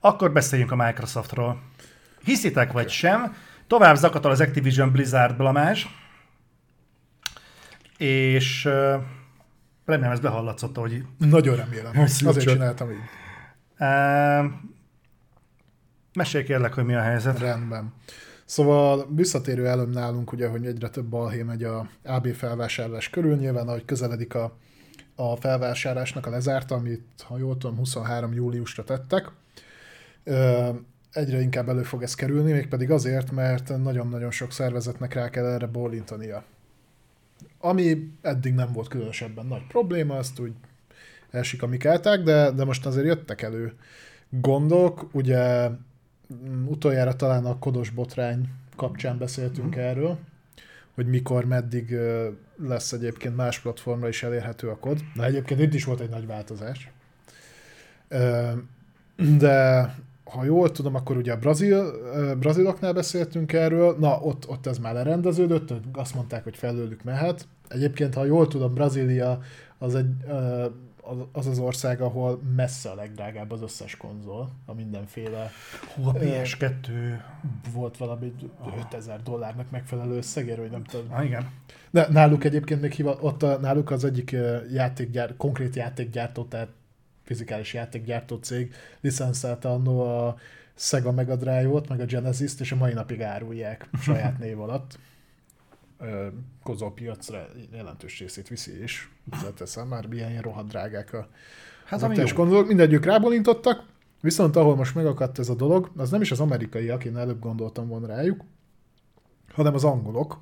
Akkor beszéljünk a Microsoftról. Hiszitek vagy sem, tovább zakatol az Activision Blizzard blamás, és uh, remélem ez behallatszott, hogy... Nagyon remélem. Azért csináltam így. Uh, mesélj kérlek, hogy mi a helyzet. Rendben. Szóval visszatérő előm nálunk, ugye, hogy egyre több balhé megy a AB felvásárlás körül, nyilván ahogy közeledik a, a felvásárlásnak a lezárta, amit, ha jól tudom, 23 júliusra tettek, egyre inkább elő fog ez kerülni, mégpedig azért, mert nagyon-nagyon sok szervezetnek rá kell erre bólintania. Ami eddig nem volt különösebben nagy probléma, azt úgy elsikamikálták, de, de most azért jöttek elő gondok, ugye Mm, utoljára talán a kodos botrány kapcsán beszéltünk mm. erről, hogy mikor, meddig lesz egyébként más platformra is elérhető a kod. Na egyébként itt is volt egy nagy változás. De ha jól tudom, akkor ugye a brazil, braziloknál beszéltünk erről, na ott, ott ez már lerendeződött, azt mondták, hogy felőlük mehet. Egyébként, ha jól tudom, Brazília az egy az az ország, ahol messze a legdrágább az összes konzol, a mindenféle. Hú, a PS2 volt valami 5000 dollárnak megfelelő összegér, vagy nem tudom. Ah, igen. De náluk egyébként még hiva, ott a, náluk az egyik játékgyár, konkrét játékgyártó, tehát fizikális játékgyártó cég licenszelte annó a Sega Mega Drive-ot, meg a Genesis-t, és a mai napig árulják saját név alatt piacra jelentős részét viszi, és hozzáteszem már milyen ilyen rohadt drágák a hát, ami gondolok. Mindegyük rábolintottak, viszont ahol most megakadt ez a dolog, az nem is az amerikaiak, én előbb gondoltam volna rájuk, hanem az angolok.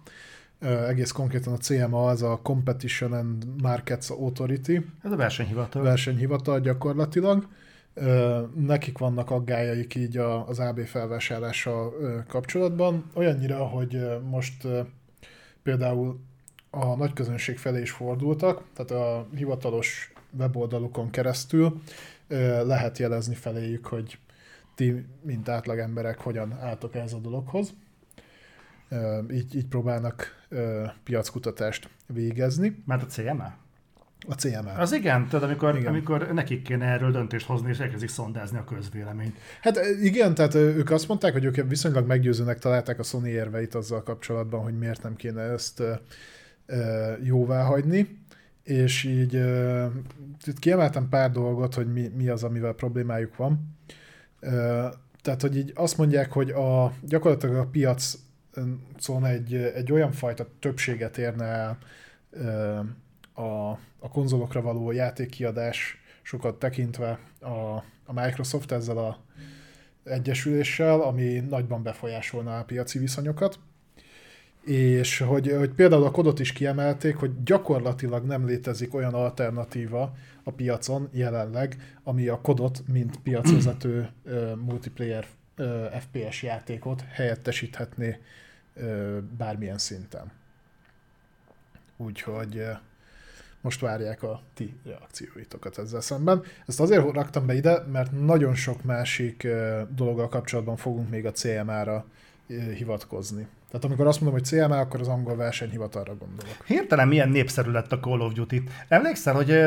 Egész konkrétan a CMA, az a Competition and Markets Authority. Ez a versenyhivatal. Versenyhivatal gyakorlatilag. nekik vannak aggájaik így az AB felvásárlása kapcsolatban, olyannyira, hogy most például a nagy közönség felé is fordultak, tehát a hivatalos weboldalukon keresztül lehet jelezni feléjük, hogy ti, mint átlag emberek, hogyan álltok ez a dologhoz. Így, így próbálnak piackutatást végezni. Mert a CMA? A CML. Az igen, tehát amikor, igen. amikor nekik kéne erről döntést hozni, és elkezdik szondázni a közvéleményt. Hát igen, tehát ők azt mondták, hogy ők viszonylag meggyőzőnek találták a Sony érveit azzal kapcsolatban, hogy miért nem kéne ezt jóvá hagyni, és így itt kiemeltem pár dolgot, hogy mi, mi az, amivel problémájuk van. Tehát, hogy így azt mondják, hogy a, gyakorlatilag a piac szóval egy, egy olyan fajta többséget érne el a, a konzolokra való játékkiadás sokat tekintve a, a Microsoft ezzel a egyesüléssel, ami nagyban befolyásolná a piaci viszonyokat. És hogy, hogy például a kodot is kiemelték, hogy gyakorlatilag nem létezik olyan alternatíva a piacon jelenleg, ami a kodot, mint piacvezető multiplayer FPS játékot helyettesíthetné bármilyen szinten. Úgyhogy most várják a ti reakcióitokat ezzel szemben. Ezt azért raktam be ide, mert nagyon sok másik dologgal kapcsolatban fogunk még a CMA-ra hivatkozni. Tehát amikor azt mondom, hogy CMA, akkor az angol versenyhivatalra gondolok. Hirtelen milyen népszerű lett a Call of Duty. Emlékszel, hogy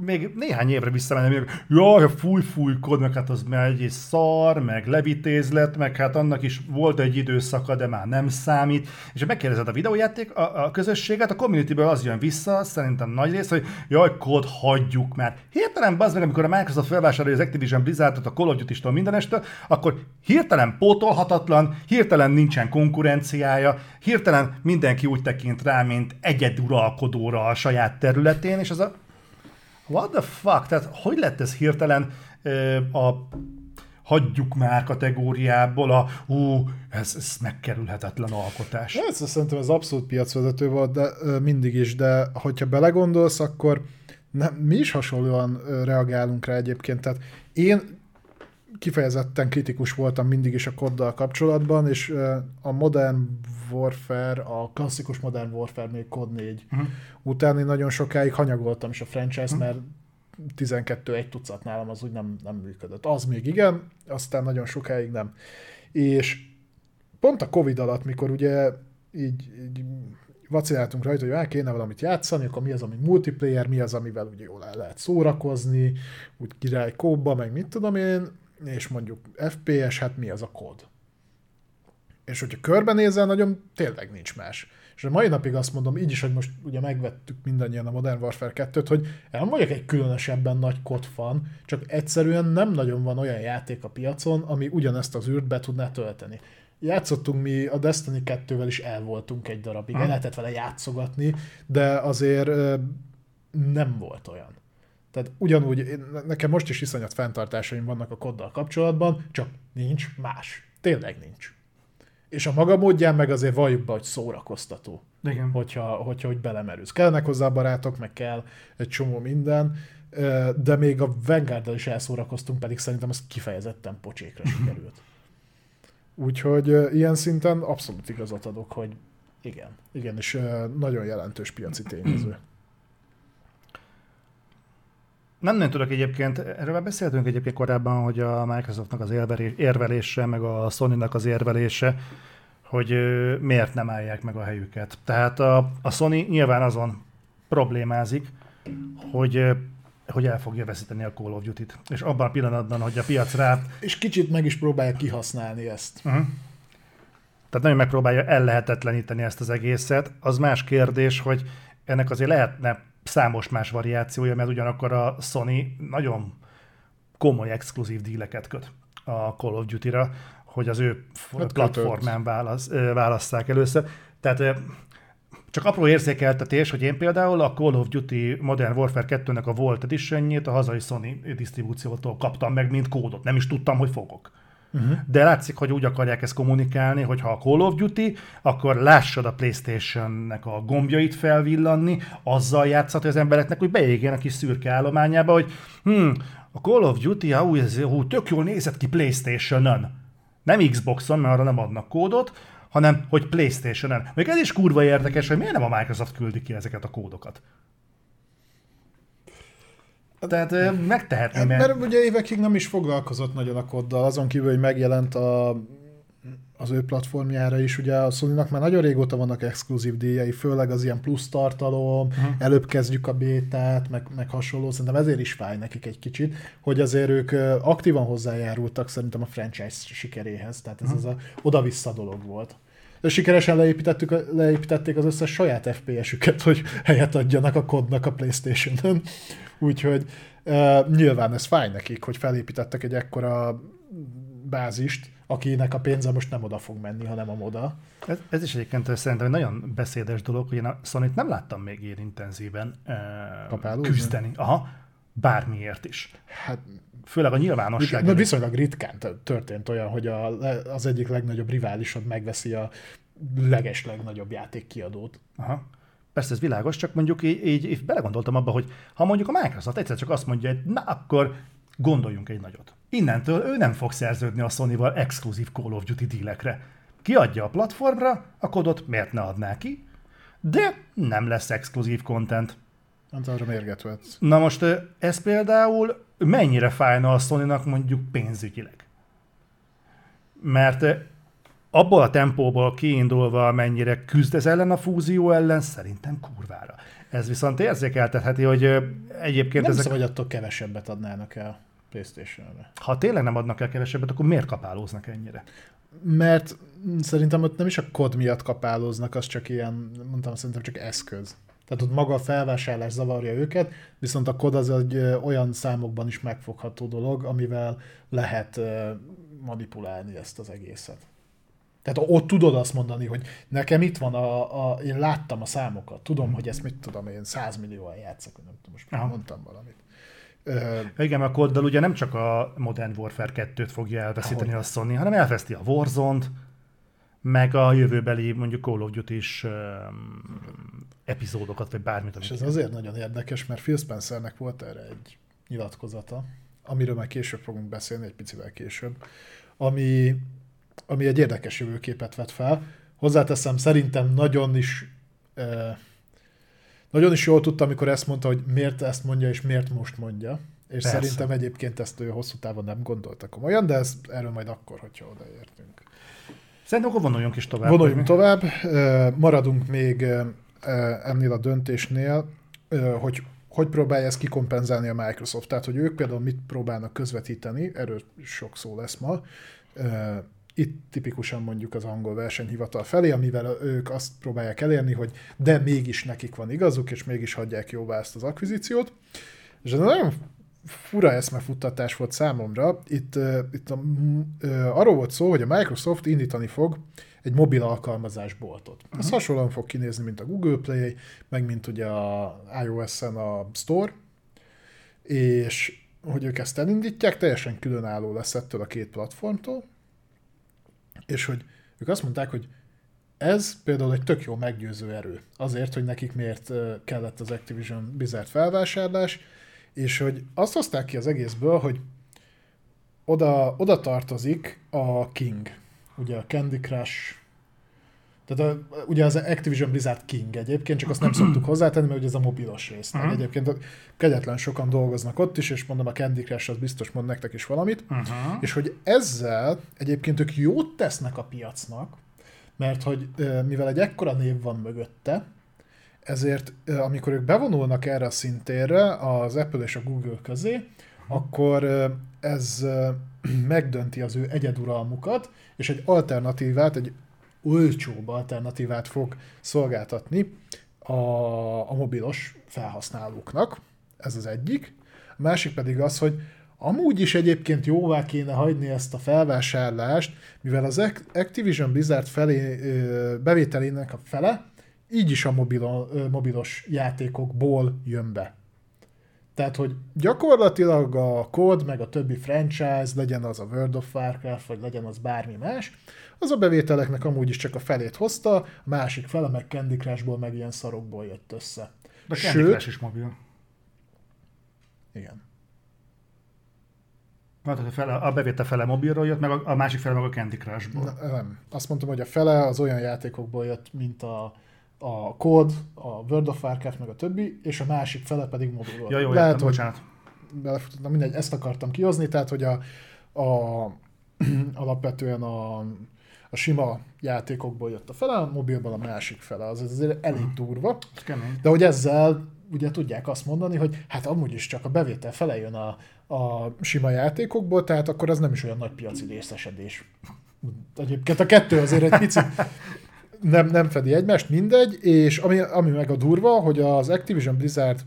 még néhány évre visszamenem, hogy jaj, fúj, fúj, kod, meg hát az megy, egy szar, meg levitézlet, meg hát annak is volt egy időszaka, de már nem számít. És megkérdezed a videójáték, a, a közösséget, a communityből az jön vissza, szerintem nagy rész, hogy jaj, kod, hagyjuk már. Hirtelen bazd meg, amikor a Microsoft felvásárolja az Activision Blizzardot a Call of Duty-től mindenestől, akkor hirtelen pótolhatatlan, hirtelen nincsen konkurencia, stratégiája, hirtelen mindenki úgy tekint rá, mint egyeduralkodóra a saját területén, és az a what the fuck, tehát hogy lett ez hirtelen a hagyjuk már kategóriából a ú, ez, ez megkerülhetetlen alkotás. Ez szerintem ez abszolút piacvezető volt, de mindig is, de hogyha belegondolsz, akkor nem, mi is hasonlóan reagálunk rá egyébként. Tehát én kifejezetten kritikus voltam mindig is a koddal kapcsolatban, és a Modern Warfare, a klasszikus Modern Warfare még kod 4 uh-huh. után én nagyon sokáig hanyagoltam is a franchise, uh-huh. mert 12 egy tucat nálam az úgy nem, nem működött. Az még igen, aztán nagyon sokáig nem. És pont a Covid alatt, mikor ugye így, így vaciláltunk rajta, hogy el kéne valamit játszani, akkor mi az, ami multiplayer, mi az, amivel ugye jól el lehet szórakozni, úgy király kóba, meg mit tudom én, és mondjuk FPS, hát mi az a kód? És hogyha körbenézel, nagyon tényleg nincs más. És a mai napig azt mondom, így is, hogy most ugye megvettük mindannyian a Modern Warfare 2-t, hogy nem vagyok egy különösebben nagy kod fan, csak egyszerűen nem nagyon van olyan játék a piacon, ami ugyanezt az űrt be tudná tölteni. Játszottunk mi, a Destiny 2-vel is el voltunk egy darabig, el lehetett vele játszogatni, de azért nem volt olyan. Tehát ugyanúgy, én, nekem most is iszonyat fenntartásaim vannak a koddal kapcsolatban, csak nincs más. Tényleg nincs. És a maga módján meg azért valljuk be, hogy szórakoztató. Igen. Hogyha, hogyha hogy belemerülsz. Kellnek hozzá barátok, meg kell egy csomó minden, de még a vanguard is elszórakoztunk, pedig szerintem az kifejezetten pocsékra sikerült. Úgyhogy ilyen szinten abszolút igazat adok, hogy igen, igen, és nagyon jelentős piaci tényező. Nem nagyon tudok egyébként, erről már beszéltünk egyébként korábban, hogy a Microsoftnak az érvelése, meg a Sony-nak az érvelése, hogy miért nem állják meg a helyüket. Tehát a, a Sony nyilván azon problémázik, hogy hogy el fogja veszíteni a Call of Duty-t. És abban a pillanatban, hogy a piac rá... És kicsit meg is próbálja kihasználni ezt. Uh-huh. Tehát nagyon megpróbálja ellehetetleníteni ezt az egészet. Az más kérdés, hogy ennek azért lehetne számos más variációja, mert ugyanakkor a Sony nagyon komoly exkluzív díleket köt a Call of Duty-ra, hogy az ő hát platformán válasz, válasszák először. Tehát csak apró érzékeltetés, hogy én például a Call of Duty Modern Warfare 2-nek a Volt edition a hazai Sony disztribúciótól kaptam meg, mint kódot. Nem is tudtam, hogy fogok. Uh-huh. De látszik, hogy úgy akarják ezt kommunikálni, hogy ha a Call of Duty, akkor lássad a Playstation-nek a gombjait felvillanni, azzal játszhat az embereknek, hogy beégjen a kis szürke állományába, hogy hm, a Call of Duty, hú, ez, hú, tök jól nézett ki Playstation-ön. Nem Xboxon, mert arra nem adnak kódot, hanem hogy Playstation-en. Még ez is kurva érdekes, hogy miért nem a Microsoft küldi ki ezeket a kódokat. Tehát megtehetném. Mert, mert ugye évekig nem is foglalkozott nagyon a koddal, azon kívül, hogy megjelent a, az ő platformjára is. Ugye a sony már nagyon régóta vannak exkluzív díjai, főleg az ilyen plusz tartalom, uh-huh. előbb kezdjük a bétát, meg, meg hasonló. Szerintem ezért is fáj nekik egy kicsit, hogy azért ők aktívan hozzájárultak szerintem a franchise sikeréhez. Tehát ez uh-huh. az a oda-vissza dolog volt. Sikeresen leépítettük, leépítették az összes saját FPS-üket, hogy helyet adjanak a kodnak a Playstation-on. Úgyhogy uh, nyilván ez fáj nekik, hogy felépítettek egy ekkora bázist, akinek a pénze most nem oda fog menni, hanem a moda. Ez, ez is egyébként szerintem egy nagyon beszédes dolog, hogy én a sony nem láttam még ilyen intenzíven uh, küzdeni. Aha, bármiért is. Hát főleg a nyilvánosság. De viszonylag ritkán történt olyan, hogy a, az egyik legnagyobb riválisod megveszi a leges legnagyobb játékkiadót. Aha. Persze ez világos, csak mondjuk így, így, így belegondoltam abba, hogy ha mondjuk a Microsoft egyszer csak azt mondja, hogy na akkor gondoljunk egy nagyot. Innentől ő nem fog szerződni a Sony-val exkluzív Call of Duty dílekre. Kiadja a platformra, a kodot miért ne adná ki, de nem lesz exkluzív content. Nem arra mérget vetsz. Na most ez például mennyire fájna a sony mondjuk pénzügyileg? Mert abból a tempóból kiindulva, mennyire küzd ez ellen a fúzió ellen, szerintem kurvára. Ez viszont érzékeltetheti, hogy egyébként nem ezek... Nem hogy attól kevesebbet adnának el Playstation-re. Ha tényleg nem adnak el kevesebbet, akkor miért kapálóznak ennyire? Mert szerintem ott nem is a kod miatt kapálóznak, az csak ilyen, mondtam, szerintem csak eszköz. Tehát ott maga a felvásárlás zavarja őket, viszont a kod az egy olyan számokban is megfogható dolog, amivel lehet manipulálni ezt az egészet. Tehát ott tudod azt mondani, hogy nekem itt van a, a én láttam a számokat, tudom, hogy ezt mit tudom én, 100 millióan játszok, nem tudom, most Aha. mondtam valamit. Uh, Igen, a koddal ugye nem csak a Modern Warfare 2-t fogja elveszíteni a Sony, hanem elveszti a Warzone-t, meg a jövőbeli mondjuk Call of Duty is epizódokat, vagy bármit. És ez azért nagyon érdekes, mert Phil Spencernek volt erre egy nyilatkozata, amiről már később fogunk beszélni, egy picivel később, ami, ami egy érdekes jövőképet vet fel. Hozzáteszem, szerintem nagyon is eh, nagyon is jól tudta, amikor ezt mondta, hogy miért ezt mondja, és miért most mondja. És Persze. szerintem egyébként ezt ő hosszú távon nem gondolta komolyan, de ez, erről majd akkor, hogyha odaértünk. Szerintem akkor vonuljunk is tovább. Vonuljunk tovább. Maradunk még ennél a döntésnél, hogy hogy próbálja ezt kikompenzálni a Microsoft. Tehát, hogy ők például mit próbálnak közvetíteni, erről sok szó lesz ma, itt tipikusan mondjuk az angol versenyhivatal felé, amivel ők azt próbálják elérni, hogy de mégis nekik van igazuk, és mégis hagyják jóvá ezt az akvizíciót. És ez nagyon fura eszmefuttatás volt számomra. Itt, uh, itt a, uh, arról volt szó, hogy a Microsoft indítani fog egy mobil alkalmazásboltot. Uh-huh. Ez mhm. hasonlóan fog kinézni, mint a Google Play, meg mint ugye a iOS-en a Store, és hogy ők ezt elindítják, teljesen különálló lesz ettől a két platformtól, és hogy ők azt mondták, hogy ez például egy tök jó meggyőző erő. Azért, hogy nekik miért kellett az Activision Blizzard felvásárlás, és hogy azt hozták ki az egészből, hogy oda, oda tartozik a King, ugye a Candy Crush, tehát a, ugye az Activision Blizzard King egyébként, csak azt nem szoktuk hozzátenni, mert ugye ez a mobilos rész. Uh-huh. Egyébként kegyetlen sokan dolgoznak ott is, és mondom, a Candy Crush az biztos mond nektek is valamit. Uh-huh. És hogy ezzel egyébként ők jót tesznek a piacnak, mert hogy mivel egy ekkora név van mögötte, ezért amikor ők bevonulnak erre a szintérre az Apple és a Google közé, akkor ez megdönti az ő egyeduralmukat, és egy alternatívát, egy olcsóbb alternatívát fog szolgáltatni a, a mobilos felhasználóknak. Ez az egyik. A másik pedig az, hogy amúgy is egyébként jóvá kéne hagyni ezt a felvásárlást, mivel az Activision Blizzard felé bevételének a fele így is a mobil, mobilos játékokból jön be. Tehát, hogy gyakorlatilag a kód, meg a többi franchise, legyen az a World of Warcraft, vagy legyen az bármi más, az a bevételeknek amúgy is csak a felét hozta, a másik fele meg Candy Crushból, meg ilyen szarokból jött össze. De Candy Sőt, Crush is mobil. Igen. Hát a, fele, a bevétel fele mobilról jött, meg a, a másik fele meg a Candy Crushból. Na, nem. Azt mondtam, hogy a fele az olyan játékokból jött, mint a, a Code, a World of Warcraft, meg a többi, és a másik fele pedig mobilról. Ja, jó, Lehet, értem, bocsánat. Belefutottam, mindegy, ezt akartam kihozni, tehát, hogy a, a alapvetően a a sima játékokból jött a fele, a mobilból a másik fele. Az azért elég mhm. durva. De hogy ezzel ugye tudják azt mondani, hogy hát amúgy is csak a bevétel fele jön a, a sima játékokból, tehát akkor az nem is olyan nagy piaci részesedés. Egyébként a kettő azért egy picit nem, nem fedi egymást, mindegy, és ami, ami meg a durva, hogy az Activision Blizzard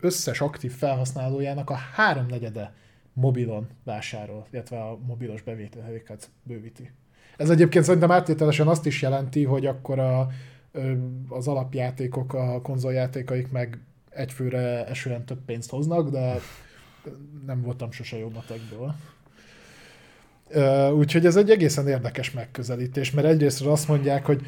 összes aktív felhasználójának a háromnegyede mobilon vásárol, illetve a mobilos bevételeket bővíti. Ez egyébként szerintem áttételesen azt is jelenti, hogy akkor a, az alapjátékok, a konzoljátékaik meg egyfőre esően több pénzt hoznak, de nem voltam sose jó matekből. Úgyhogy ez egy egészen érdekes megközelítés, mert egyrészt azt mondják, hogy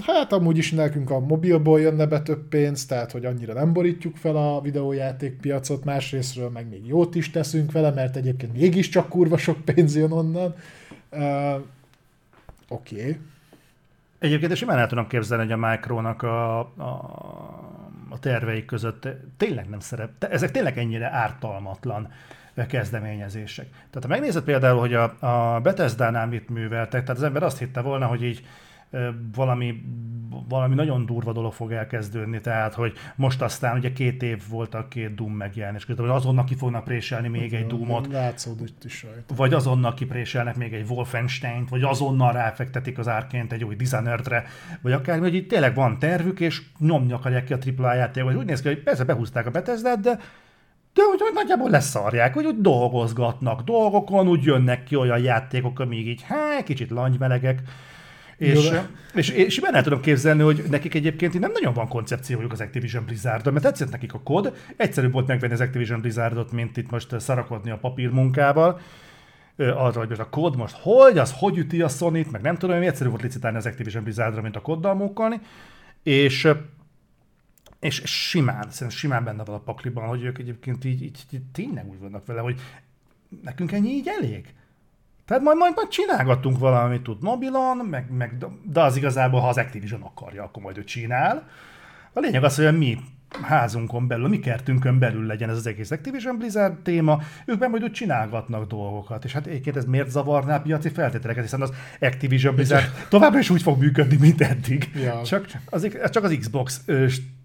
hát amúgy is nekünk a mobilból jönne be több pénz, tehát hogy annyira nem borítjuk fel a videójátékpiacot, másrésztről meg még jót is teszünk vele, mert egyébként mégiscsak kurva sok pénz jön onnan. Oké. Okay. Egyébként simán el tudom képzelni, hogy a Micronak a, a, a terveik között tényleg nem szerep, ezek tényleg ennyire ártalmatlan kezdeményezések. Tehát ha megnézed például, hogy a, a Bethesda-nál mit műveltek, tehát az ember azt hitte volna, hogy így valami, valami nagyon durva dolog fog elkezdődni, tehát hogy most aztán ugye két év volt a két Doom megjelenés, hogy azonnal ki fognak préselni még egy Doomot, Látszódott is rajta. vagy azonnal kipréselnek még egy Wolfenstein-t, vagy azonnal ráfektetik az árként egy új Dishonored-re, vagy akár, hogy itt tényleg van tervük, és nyomni akarják ki a AAA játék, vagy úgy néz ki, hogy persze behúzták a bethesda de de úgy, hogy nagyjából leszarják, hogy úgy dolgozgatnak dolgokon, úgy jönnek ki olyan játékok, amíg így, hát, kicsit langymelegek, és, Jó, és, és benne el tudom képzelni, hogy nekik egyébként nem nagyon van koncepciójuk az Activision blizzard mert tetszett nekik a kód, egyszerűbb volt megvenni az Activision Blizzardot, mint itt most szarakodni a papírmunkával, arra, hogy most a kód most hogy, az hogy üti a sony meg nem tudom, hogy egyszerű volt licitálni az Activision Blizzardra, mint a kóddal mókolni, és és simán, szerintem simán benne van a pakliban, hogy ők egyébként így, így, így tényleg úgy vannak vele, hogy nekünk ennyi így elég. Tehát majd, majd, majd csinálgattunk valamit tud mobilon, meg, meg, de az igazából, ha az Activision akarja, akkor majd ő csinál. A lényeg az, hogy a mi házunkon belül, a mi kertünkön belül legyen ez az egész Activision Blizzard téma, ők meg majd úgy csinálgatnak dolgokat. És hát egyébként ez miért zavarná a piaci feltételeket, hiszen az Activision Blizzard továbbra is úgy fog működni, mint eddig. Ja. Csak, az, csak az Xbox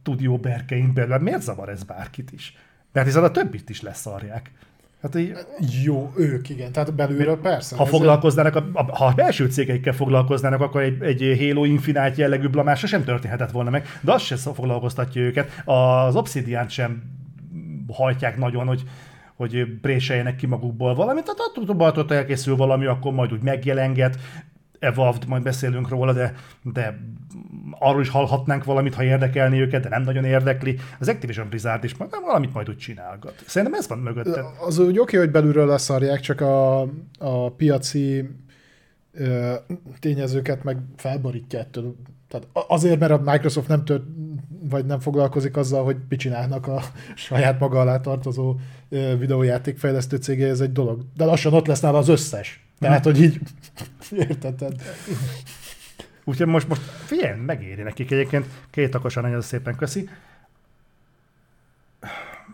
stúdió berkein belül. Miért zavar ez bárkit is? Mert hiszen a többit is leszarják. Hát így, Jó, ők igen, tehát belülről persze. ha foglalkoznának, a, a, ha a belső cégeikkel foglalkoznának, akkor egy, egy Halo Infinite jellegű blamása sem történhetett volna meg, de az sem foglalkoztatja őket. Az Obsidian sem hajtják nagyon, hogy hogy préseljenek ki magukból valamit, tehát attól ott elkészül valami, akkor majd úgy megjelenget, Evolved, majd beszélünk róla, de, de arról is hallhatnánk valamit, ha érdekelni őket, de nem nagyon érdekli. Az Activision Blizzard is majd valamit majd úgy csinálgat. Szerintem ez van mögötte. Az úgy oké, hogy belülről leszarják, csak a, a piaci ö, tényezőket meg felborítja ettől. Tehát azért, mert a Microsoft nem tört, vagy nem foglalkozik azzal, hogy mit csinálnak a saját maga alá tartozó videójátékfejlesztő cégé, ez egy dolog. De lassan ott lesz nála az összes. Tehát, hogy így, érted? Úgyhogy most, most figyelj, megéri nekik egyébként. Két akosan nagyon szépen köszi.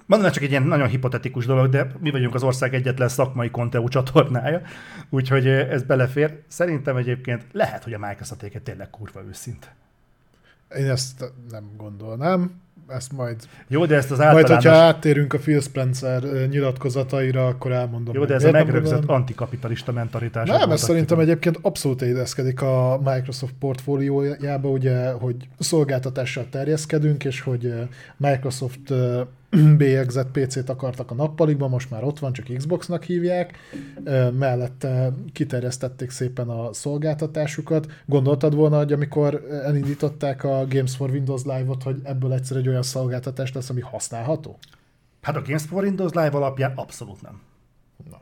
Mondom, csak egy ilyen nagyon hipotetikus dolog, de mi vagyunk az ország egyetlen szakmai Conteu csatornája, úgyhogy ez belefér. Szerintem egyébként lehet, hogy a Microsoft tényleg kurva őszinte. Én ezt nem gondolnám, ezt majd... Jó, de ezt az Majd, általános... hogyha áttérünk a Phil Spencer nyilatkozataira, akkor elmondom. Jó, de ez a megrögzött antikapitalista mentalitás. Nem, ez szerintem egyébként abszolút illeszkedik a Microsoft portfóliójába, ugye, hogy szolgáltatással terjeszkedünk, és hogy Microsoft bélyegzett PC-t akartak a nappalikban, most már ott van, csak Xboxnak hívják, mellette kiterjesztették szépen a szolgáltatásukat. Gondoltad volna, hogy amikor elindították a Games for Windows Live-ot, hogy ebből egyszer egy olyan szolgáltatás lesz, ami használható? Hát a Games for Windows Live alapján abszolút nem. Na.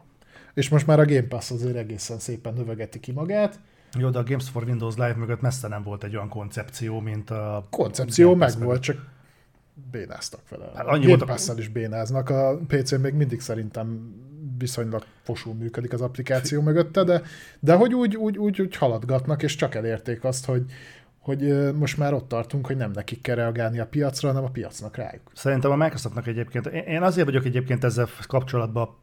És most már a Game Pass azért egészen szépen növegeti ki magát. Jó, de a Games for Windows Live mögött messze nem volt egy olyan koncepció, mint a... koncepció meg volt, csak bénáztak vele. Hát annyi Game Pass-szal is bénáznak, a PC még mindig szerintem viszonylag fosul működik az applikáció mögötte, de, de hogy úgy, úgy, úgy, úgy haladgatnak, és csak elérték azt, hogy, hogy most már ott tartunk, hogy nem nekik kell reagálni a piacra, hanem a piacnak rájuk. Szerintem a Microsoftnak egyébként, én- azért vagyok egyébként ezzel kapcsolatban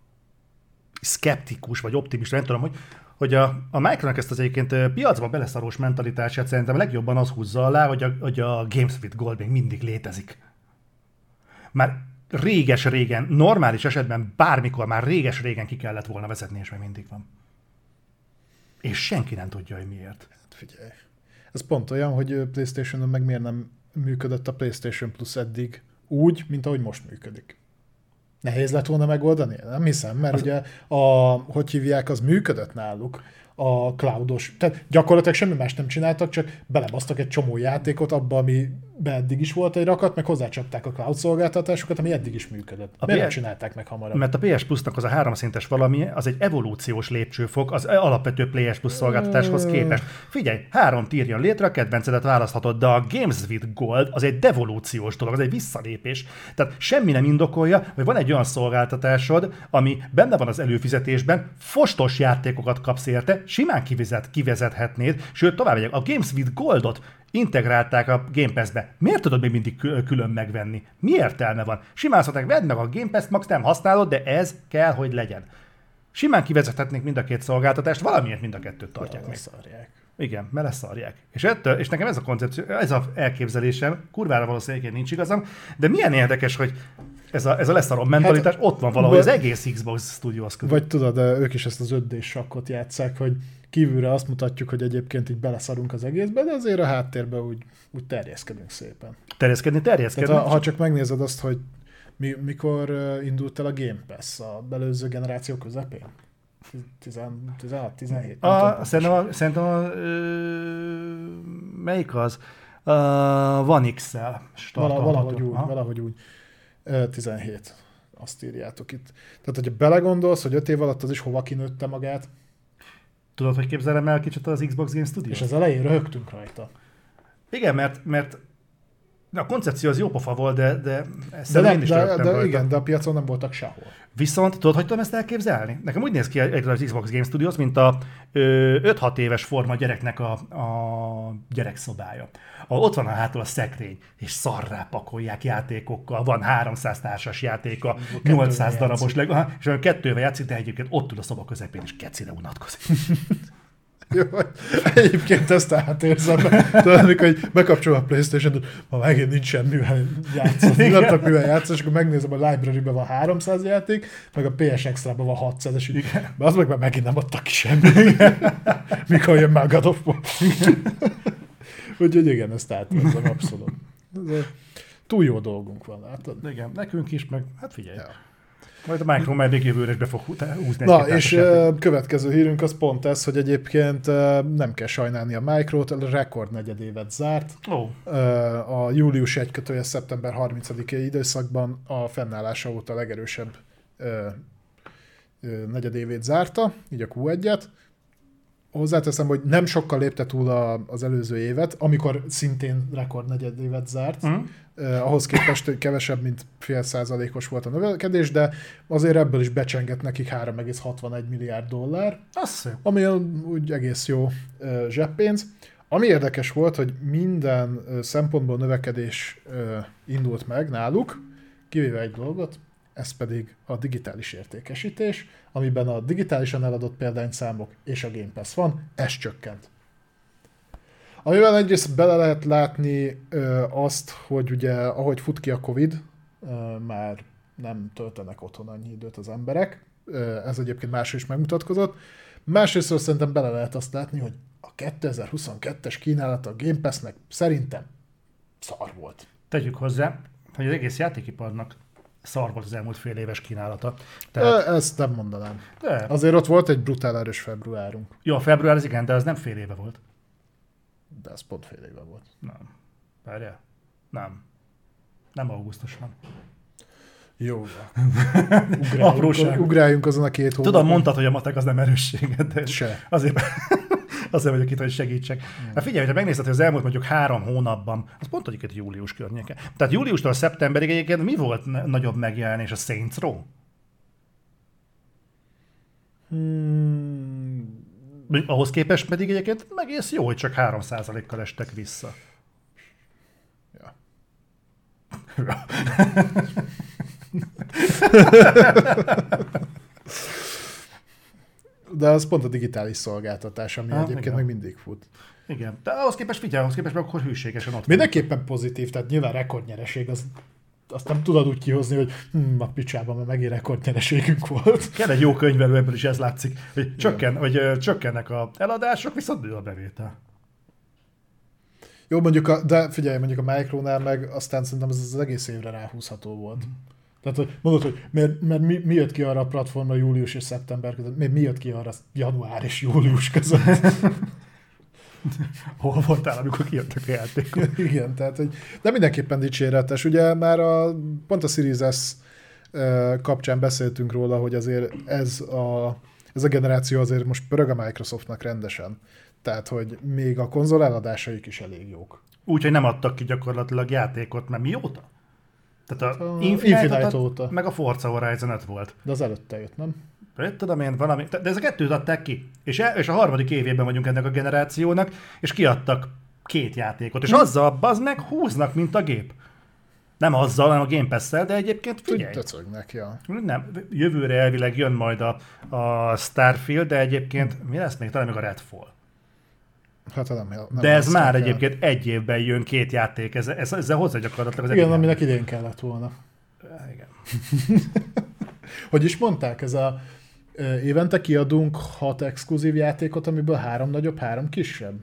szkeptikus, vagy optimista, nem tudom, hogy, hogy a, a Microsoftnak ezt az egyébként piacba beleszarós mentalitását szerintem legjobban az húzza alá, hogy a, hogy a Games with Gold még mindig létezik. Már réges-régen, normális esetben bármikor már réges-régen ki kellett volna vezetni, és még mindig van. És senki nem tudja, hogy miért. Hát figyelj. Ez pont olyan, hogy Playstation-on meg miért nem működött a Playstation Plus eddig úgy, mint ahogy most működik. Nehéz lett volna megoldani? Nem hiszem, mert az... ugye a, hogy hívják, az működött náluk a cloudos. Tehát gyakorlatilag semmi más nem csináltak, csak belebasztak egy csomó játékot abba, ami be eddig is volt egy rakat, meg hozzácsapták a cloud szolgáltatásokat, ami eddig is működött. A Miért PS csinálták meg hamarabb? Mert a PS Plus-nak az a háromszintes valami, az egy evolúciós lépcsőfok az alapvető PS Plus szolgáltatáshoz képest. Figyelj, három tír jön létre, a kedvencedet választhatod, de a Games with Gold az egy devolúciós dolog, az egy visszalépés. Tehát semmi nem indokolja, hogy van egy olyan szolgáltatásod, ami benne van az előfizetésben, fostos játékokat kapsz érte, simán kivezet, kivezethetnéd, sőt, tovább megyek, a Games with Goldot integrálták a Game Pass-be. Miért tudod még mindig kü- külön megvenni? Mi értelme van? Simán szólták, vedd meg a Game Pass-t, max nem használod, de ez kell, hogy legyen. Simán kivezethetnék mind a két szolgáltatást, valamiért mind a kettőt tartják meg. Szarják. Igen, mert leszarják. És, ettől, és nekem ez a koncepció, ez a elképzelésem, kurvára valószínűleg nincs igazam, de milyen érdekes, hogy ez a, ez a leszarom mentalitás hát, ott van valahogy vagy- az egész Xbox Studios között. Vagy tudod, ők is ezt az 5 sakkot játszák, hogy kívülre azt mutatjuk, hogy egyébként így beleszarunk az egészbe, de azért a háttérben úgy, úgy terjeszkedünk szépen. Terjeszkedni, terjeszkedni. Tehát ha, ha csak megnézed azt, hogy mi, mikor uh, indult el a Game Pass a belőző generáció közepén? 16-17? A, szerintem a, szerintem a, ö, melyik az? A, van X-el Vala, valahogy úgy, Aha. valahogy úgy. Ö, 17. Azt írjátok itt. Tehát, hogyha belegondolsz, hogy 5 év alatt az is hova kinőtte magát, Tudod, hogy képzelem el kicsit az Xbox Game Studios? és az elején röhögtünk rajta. Igen, mert, mert a koncepció az jó pofa volt, de, de De, nem, is de, de rajta. igen, de a piacon nem voltak sehol. Viszont tudod, hogy tudom ezt elképzelni? Nekem úgy néz ki egy- az Xbox Game Studios, mint a ö, 5-6 éves forma gyereknek a, a gyerekszobája. Ahol ott van a hátul a szekrény, és szarrá pakolják játékokkal, van 300 társas játéka, 800 játszik. darabos leg, és olyan kettővel játszik, de egyébként ott ül a szoba közepén, és kecire unatkozik. Jó, egyébként ezt átérzem. Tudod, amikor hogy bekapcsolom a Playstation-t, ma megint nincs semmivel játszani, nem tudok mivel játszani, és akkor megnézem, a library-ben van 300 játék, meg a PS Extra-ban van 600, és így, az meg már megint nem adtak ki semmit. Mikor jön már God of War. Úgyhogy igen, ezt átérzem abszolút. Túl jó dolgunk van, látod? Igen, nekünk is, meg hát figyelj. Ja. Majd a Micro már még jövőre be fog húzni Na, és uh, következő hírünk az pont ez, hogy egyébként nem kell sajnálni a Micro-t, a rekord negyedévet zárt. Oh. A július 1 kötője szeptember 30-i időszakban a fennállása óta a legerősebb negyedévét zárta, így a Q1-et. Hozzáteszem, hogy nem sokkal lépte túl a, az előző évet, amikor szintén rekord negyedévet zárt. Mm eh, ahhoz képest hogy kevesebb, mint fél százalékos volt a növekedés, de azért ebből is becsengett nekik 3,61 milliárd dollár, Azt ami úgy egész jó eh, zseppénz. Ami érdekes volt, hogy minden eh, szempontból növekedés eh, indult meg náluk, kivéve egy dolgot, ez pedig a digitális értékesítés, amiben a digitálisan eladott példányszámok és a Game Pass van, ez csökkent. Amivel egyrészt bele lehet látni ö, azt, hogy ugye ahogy fut ki a Covid, ö, már nem töltenek otthon annyi időt az emberek, ö, ez egyébként másról is megmutatkozott. Másrészt szerintem bele lehet azt látni, hogy a 2022-es kínálat a Game Pass-nek szerintem szar volt. Tegyük hozzá, hogy az egész játékiparnak szar volt az elmúlt fél éves kínálata. Tehát... Ezt nem mondanám. De. Azért ott volt egy brutál erős februárunk. Jó, február az igen, de az nem fél éve volt. De ez pont fél éve volt. Nem. Várjál? Nem. Nem augusztusban. Jó. Ugráljunk, ugráljunk azon a két hónapon. Tudom, mondtad, hogy a matek az nem erősséget, de Se. azért, azért vagyok itt, hogy segítsek. Hát figyelj, ha megnézed, hogy az elmúlt mondjuk három hónapban, az pont egy július környéke. Tehát júliustól szeptemberig egyébként mi volt nagyobb megjelenés a Saints Row? Hmm, ahhoz képest pedig egyébként egész jó, hogy csak 3%-kal estek vissza. Ja. De az pont a digitális szolgáltatás, ami ha, egyébként igen. meg mindig fut. Igen, de ahhoz képest figyelj, ahhoz képest meg akkor hűségesen ott Mindenképpen pozitív, tehát nyilván rekordnyereség, az azt nem tudod úgy kihozni, hogy hm, a picsában, mert megint rekordnyereségünk volt. Kell egy jó könyvelő, ebből is ez látszik, hogy, csökken, hogy uh, csökkennek a eladások, viszont nő a bevétel. Jó, mondjuk, a, de figyelj, mondjuk a Micronál meg aztán szerintem ez az egész évre ráhúzható volt. Mm. Tehát, hogy mondod, hogy miért, mert mi, mi jött ki arra a platformra július és szeptember között, miért mi jött ki arra január és július között? Hol voltál, amikor kijöttek a játékok? Igen, tehát, hogy, de mindenképpen dicséretes. Ugye már a, pont a Series S kapcsán beszéltünk róla, hogy azért ez a, ez a generáció azért most pörög a Microsoftnak rendesen. Tehát, hogy még a konzol eladásaik is elég jók. Úgyhogy nem adtak ki gyakorlatilag játékot, mert mióta? Tehát a, a Infinite, Infinite óta. Meg a Forza Horizon 5 volt. De az előtte jött, nem? tudom én, valami, de ez a kettőt adták ki. És, el, és a harmadik évében vagyunk ennek a generációnak, és kiadtak két játékot, és hm. azzal bazd meg húznak, mint a gép. Nem azzal, hanem a Game pass de egyébként figyelj. Töcögnek, ja. Nem, jövőre elvileg jön majd a, a Starfield, de egyébként mi lesz még? Talán még a Redfall. Hát nem, nem De ez már el. egyébként egy évben jön két játék, ez, ez, ezzel hozzá gyakorlatilag az Igen, aminek idén kellett volna. Igen. hogy is mondták, ez a évente kiadunk hat exkluzív játékot, amiből három nagyobb, három kisebb.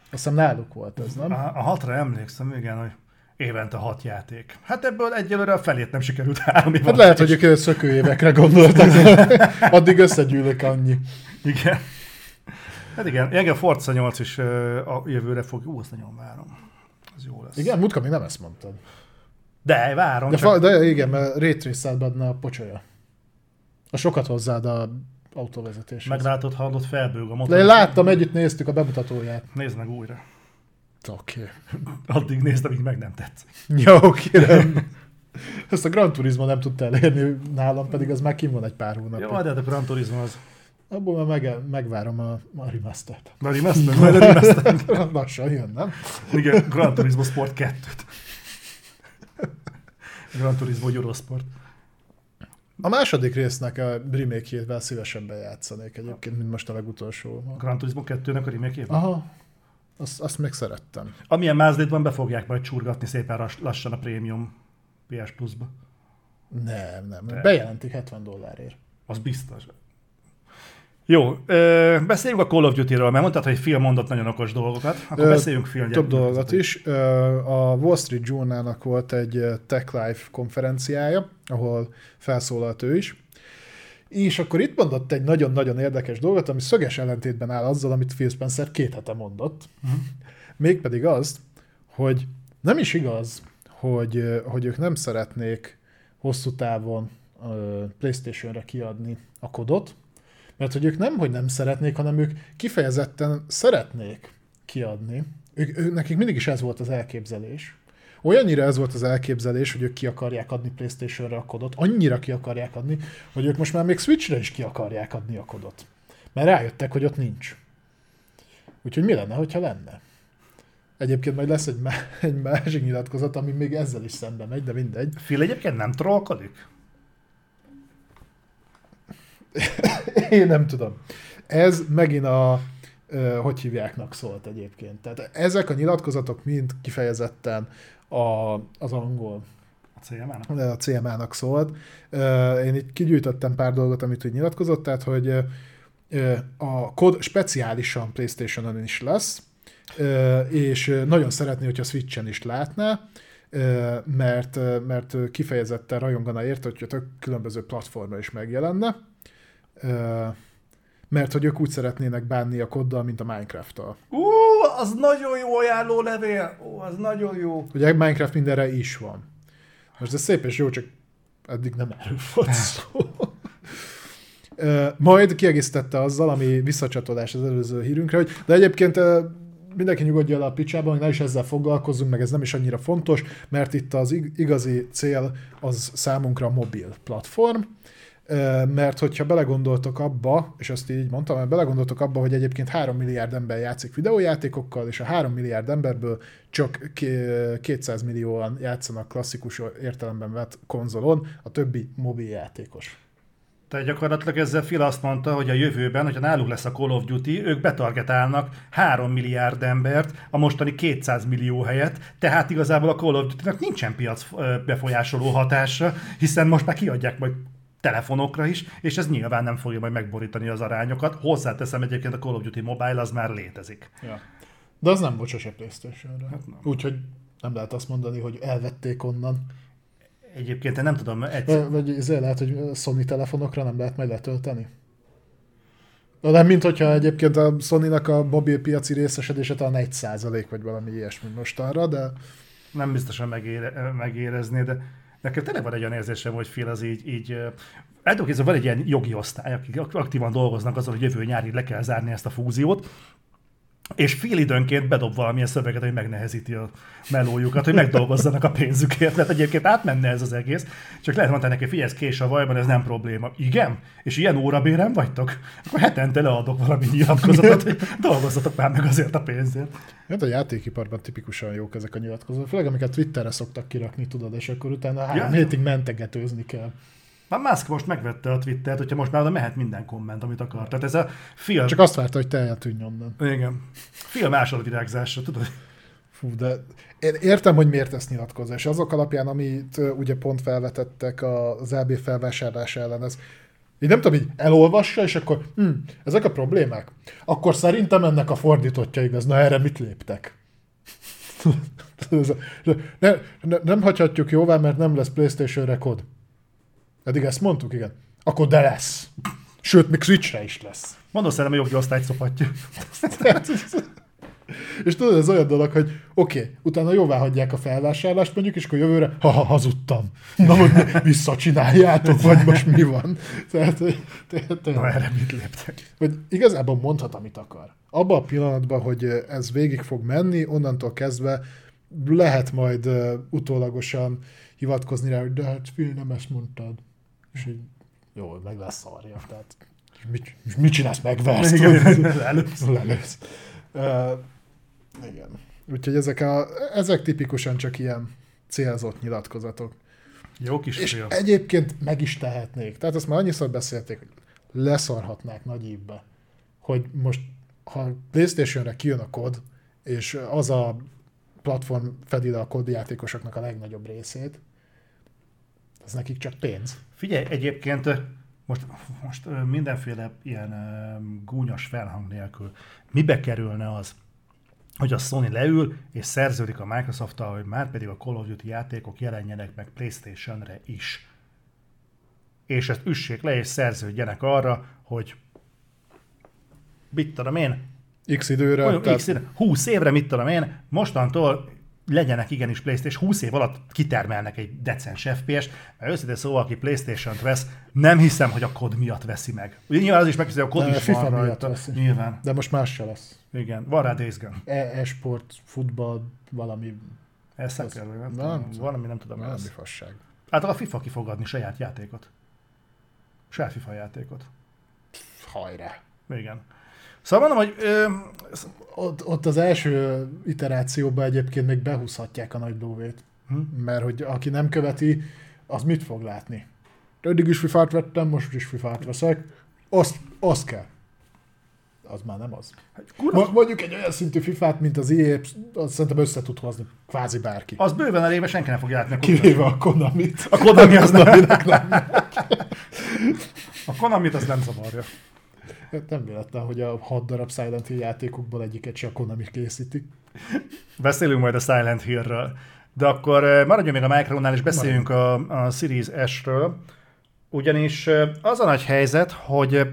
Azt hiszem náluk volt ez, nem? A, a hatra emlékszem, igen, hogy évente hat játék. Hát ebből egyelőre a felét nem sikerült három Hát lehet, hogy ők szökő évekre gondoltak. Addig összegyűlök annyi. Igen. Hát igen, igen, Forza 8 is a jövőre fog. Ú, azt nagyon várom. Az jó lesz. Igen, mutka még nem ezt mondtad. De, várom. De, csak... fa, de igen, mert Raytrace adna a pocsolya. A sokat hozzád a autóvezetés. Meglátod, hallott felbőg a motor. De én láttam, együtt néztük a bemutatóját. Nézd meg újra. Oké. Okay. Addig nézd, amíg meg nem tetszik. Jó, kérem. Ezt a Gran Turismo nem tudta elérni nálam, pedig az már kim van egy pár hónapja. Jó, de hát a Gran Turismo az... Abból már meg, megvárom a, a remaster-t. A remaster? Majd a remaster Lassan jön, nem? Igen, Gran Turismo Sport 2-t. Gran Turismo Eurosport. A második résznek a remake-jével szívesebben játszanék egyébként, mint most a legutolsó. A Gran Turismo 2-nek a remake Aha, azt, azt még szerettem. Amilyen mázlétban be fogják majd csurgatni szépen lassan a prémium PS Plus-ba. Nem, nem. Bejelentik 70 dollárért. Az biztos. Jó, ö, beszéljünk a Call of Duty-ről, mert mondtad, hogy Phil mondott nagyon okos dolgokat, akkor Ö, beszéljünk Phil Több dolgot is. Ö, A Wall Street Journal-nak volt egy Tech Life konferenciája, ahol felszólalt ő is. És akkor itt mondott egy nagyon-nagyon érdekes dolgot, ami szöges ellentétben áll azzal, amit Phil Spencer két hete mondott. Uh-huh. Mégpedig azt, hogy nem is igaz, hogy, hogy ők nem szeretnék hosszú távon PlayStation-re kiadni a kodot, mert hogy ők nem, hogy nem szeretnék, hanem ők kifejezetten szeretnék kiadni. Ők, ők, nekik mindig is ez volt az elképzelés. Olyannyira ez volt az elképzelés, hogy ők ki akarják adni PlayStation-re a kodot, annyira ki akarják adni, hogy ők most már még Switch-re is ki akarják adni a kodot. Mert rájöttek, hogy ott nincs. Úgyhogy mi lenne, hogyha lenne? Egyébként majd lesz egy, má- egy másik nyilatkozat, ami még ezzel is szembe megy, de mindegy. Phil egyébként nem trollkodik? Én nem tudom. Ez megint a, hogy hívjáknak szólt egyébként. Tehát ezek a nyilatkozatok mind kifejezetten a, az angol CMA-nak? a CMA-nak szólt. Én itt kigyűjtöttem pár dolgot, amit úgy nyilatkozott, tehát, hogy a kod speciálisan PlayStation-on is lesz, és nagyon szeretné, hogyha Switch-en is látná, mert, mert kifejezetten rajongana érte, hogyha tök különböző platformra is megjelenne, mert hogy ők úgy szeretnének bánni a koddal, mint a Minecraft-tal. Ú, az nagyon jó ajánló levél! Ó, az nagyon jó. Ugye Minecraft mindenre is van. Most ez szép és jó, csak eddig nem erről volt szó. Majd kiegészítette azzal, ami visszacsatolás az előző hírünkre, hogy de egyébként mindenki nyugodja el a picsába, hogy ne is ezzel foglalkozzunk, meg ez nem is annyira fontos, mert itt az ig- igazi cél az számunkra a mobil platform, mert hogyha belegondoltok abba, és azt így mondtam, mert belegondoltok abba, hogy egyébként 3 milliárd ember játszik videójátékokkal, és a 3 milliárd emberből csak k- 200 millióan játszanak klasszikus értelemben vett konzolon, a többi mobil játékos. Tehát gyakorlatilag ezzel Phil azt mondta, hogy a jövőben, hogyha náluk lesz a Call of Duty, ők betargetálnak 3 milliárd embert a mostani 200 millió helyett, tehát igazából a Call of Duty-nak nincsen piac befolyásoló hatása, hiszen most már kiadják majd telefonokra is, és ez nyilván nem fogja majd megborítani az arányokat. Hozzáteszem egyébként a Call of Duty Mobile az már létezik. Ja. De az nem volt sose Playstation-re. Hát. Úgyhogy nem lehet azt mondani, hogy elvették onnan. Egyébként én nem tudom, egy, Vagy- ezért lehet, hogy Sony telefonokra nem lehet majd letölteni. De nem, mint hogyha egyébként a Sony-nak a mobil piaci részesedése talán 1% vagy valami ilyesmi most arra, de nem biztosan megére, megérezné, de nekem tényleg van egy olyan érzésem, hogy Phil az így, így ö, el tudom képzelni, van egy ilyen jogi osztály, akik ak- aktívan dolgoznak azon, hogy jövő nyárig le kell zárni ezt a fúziót, és fél időnként bedob valamilyen szöveget, hogy megnehezíti a melójukat, hogy megdolgozzanak a pénzükért, mert egyébként átmenne ez az egész. Csak lehet mondani neki, figyelj, ez kés a vajban, ez nem probléma. Igen? És ilyen órabérem vagytok? Akkor hetente leadok valami nyilatkozatot, hogy dolgozzatok már meg azért a pénzért. hát a játékiparban tipikusan jók ezek a nyilatkozatok, főleg amiket Twitterre szoktak kirakni, tudod, és akkor utána három Ja. hétig mentegetőzni kell. Már Musk most megvette a Twittert, hogyha most már oda mehet minden komment, amit akar. Tehát ez a film... Csak azt várta, hogy te eltűnj onnan. Igen. Film másodvirágzásra, tudod? Fú, de én értem, hogy miért ezt nyilatkozza, és azok alapján, amit ugye pont felvetettek az LB felvásárlás ellen, ez így nem tudom, így elolvassa, és akkor hm, ezek a problémák. Akkor szerintem ennek a fordítottja igaz. Na erre mit léptek? Ez a- ne, ne, nem hagyhatjuk jóvá, mert nem lesz PlayStation rekord. Eddig ezt mondtuk, igen. Akkor de lesz. Sőt, még Switchre is lesz. Szerintem a jogi osztályt szopatja. És tudod, ez olyan dolog, hogy oké, okay, utána jóvá hagyják a felvásárlást mondjuk, és akkor jövőre, ha, ha hazudtam. Na, hogy visszacsináljátok, vagy most mi van. Tehát, hogy- tehát, Na, erre mit léptek? hogy igazából mondhat, amit akar. Abban a pillanatban, hogy ez végig fog menni, onnantól kezdve lehet majd utólagosan hivatkozni rá, hogy de hát Phil, nem ezt mondtad. És így, jó, meg lesz szarja. Tehát, és mit, és mit csinálsz, megversz? Először. lelősz. Uh, igen. Úgyhogy ezek, a, ezek tipikusan csak ilyen célzott nyilatkozatok. Jó kis És film. egyébként meg is tehetnék. Tehát ezt már annyiszor beszélték, hogy leszarhatnák nagy évbe, hogy most, ha Playstation-re kijön a kod, és az a platform fedi le a kodjátékosoknak a legnagyobb részét, az nekik csak pénz. Figyelj, egyébként most, most mindenféle ilyen gúnyos felhang nélkül mibe kerülne az, hogy a Sony leül és szerződik a microsoft hogy már pedig a Call of Duty játékok jelenjenek meg Playstation-re is. És ezt üssék le és szerződjenek arra, hogy mit tudom én, X időre. Mondjuk tehát- X, 20 évre, mit tudom én, mostantól legyenek igenis Playstation, 20 év alatt kitermelnek egy decens FPS-t, mert őszintén szóval, aki Playstation-t vesz, nem hiszem, hogy a kod miatt veszi meg. Ugye nyilván az is hogy a kod De is van miatt rajta. veszi. Nyilván. De most más se lesz. Igen, van rá Days Gone. E- E-sport, futball, valami, Ez kell, nem, nem valami nem tudom. mi valami fasság. Hát a FIFA ki fog adni saját játékot. Saját FIFA játékot. Hajrá. Igen. Szóval mondom, hogy ö, Ott, ott az első iterációban egyébként még behúzhatják a nagy lóvét. Hm? Mert hogy aki nem követi, az mit fog látni? Eddig is fifát vettem, most is fifát veszek. Azt, azt kell. Az már nem az. kurva, Mo- Mondjuk egy olyan szintű fifát, mint az EA, azt szerintem össze tud hozni kvázi bárki. az bőven elég, mert senki nem fog látni. Kivéve a Konamit. A Konami az nem. A Konamit az nem zavarja. Hát Nem véletlen, hogy a hat darab Silent Hill játékokból egyiket a Konami készíti. Beszélünk majd a Silent Hillről. De akkor eh, maradjunk még a Micronál, és beszéljünk a, a Series S-ről. Ugyanis eh, az a nagy helyzet, hogy eh,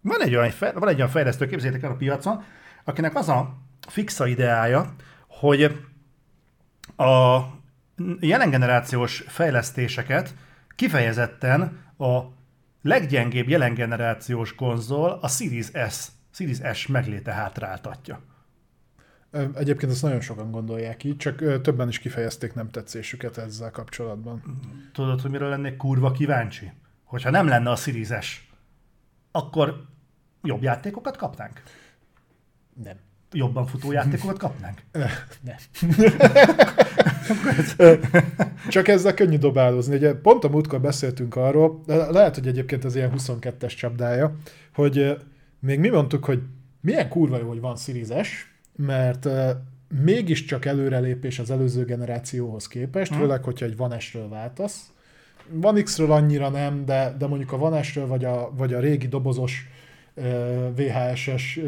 van egy olyan, van egy olyan fejlesztő, képzeljétek el a piacon, akinek az a fixa ideája, hogy a jelen generációs fejlesztéseket kifejezetten a leggyengébb jelen generációs konzol, a Series S, Series S megléte hátráltatja. Egyébként ezt nagyon sokan gondolják így, csak többen is kifejezték nem tetszésüket ezzel kapcsolatban. Tudod, hogy miről lennék kurva kíváncsi? Hogyha nem lenne a Series S, akkor jobb játékokat kapnánk? Nem. Jobban futó játékokat kapnánk? Nem. Csak ezzel könnyű dobálózni. Ugye pont a múltkor beszéltünk arról, lehet, hogy egyébként ez ilyen 22-es csapdája, hogy még mi mondtuk, hogy milyen kurva jó, hogy van Series mert mégiscsak előrelépés az előző generációhoz képest, Mhm. főleg, hogyha egy One S-ről váltasz. Van X-ről annyira nem, de, de mondjuk a One S-ről vagy a, vagy a régi dobozos VHS-es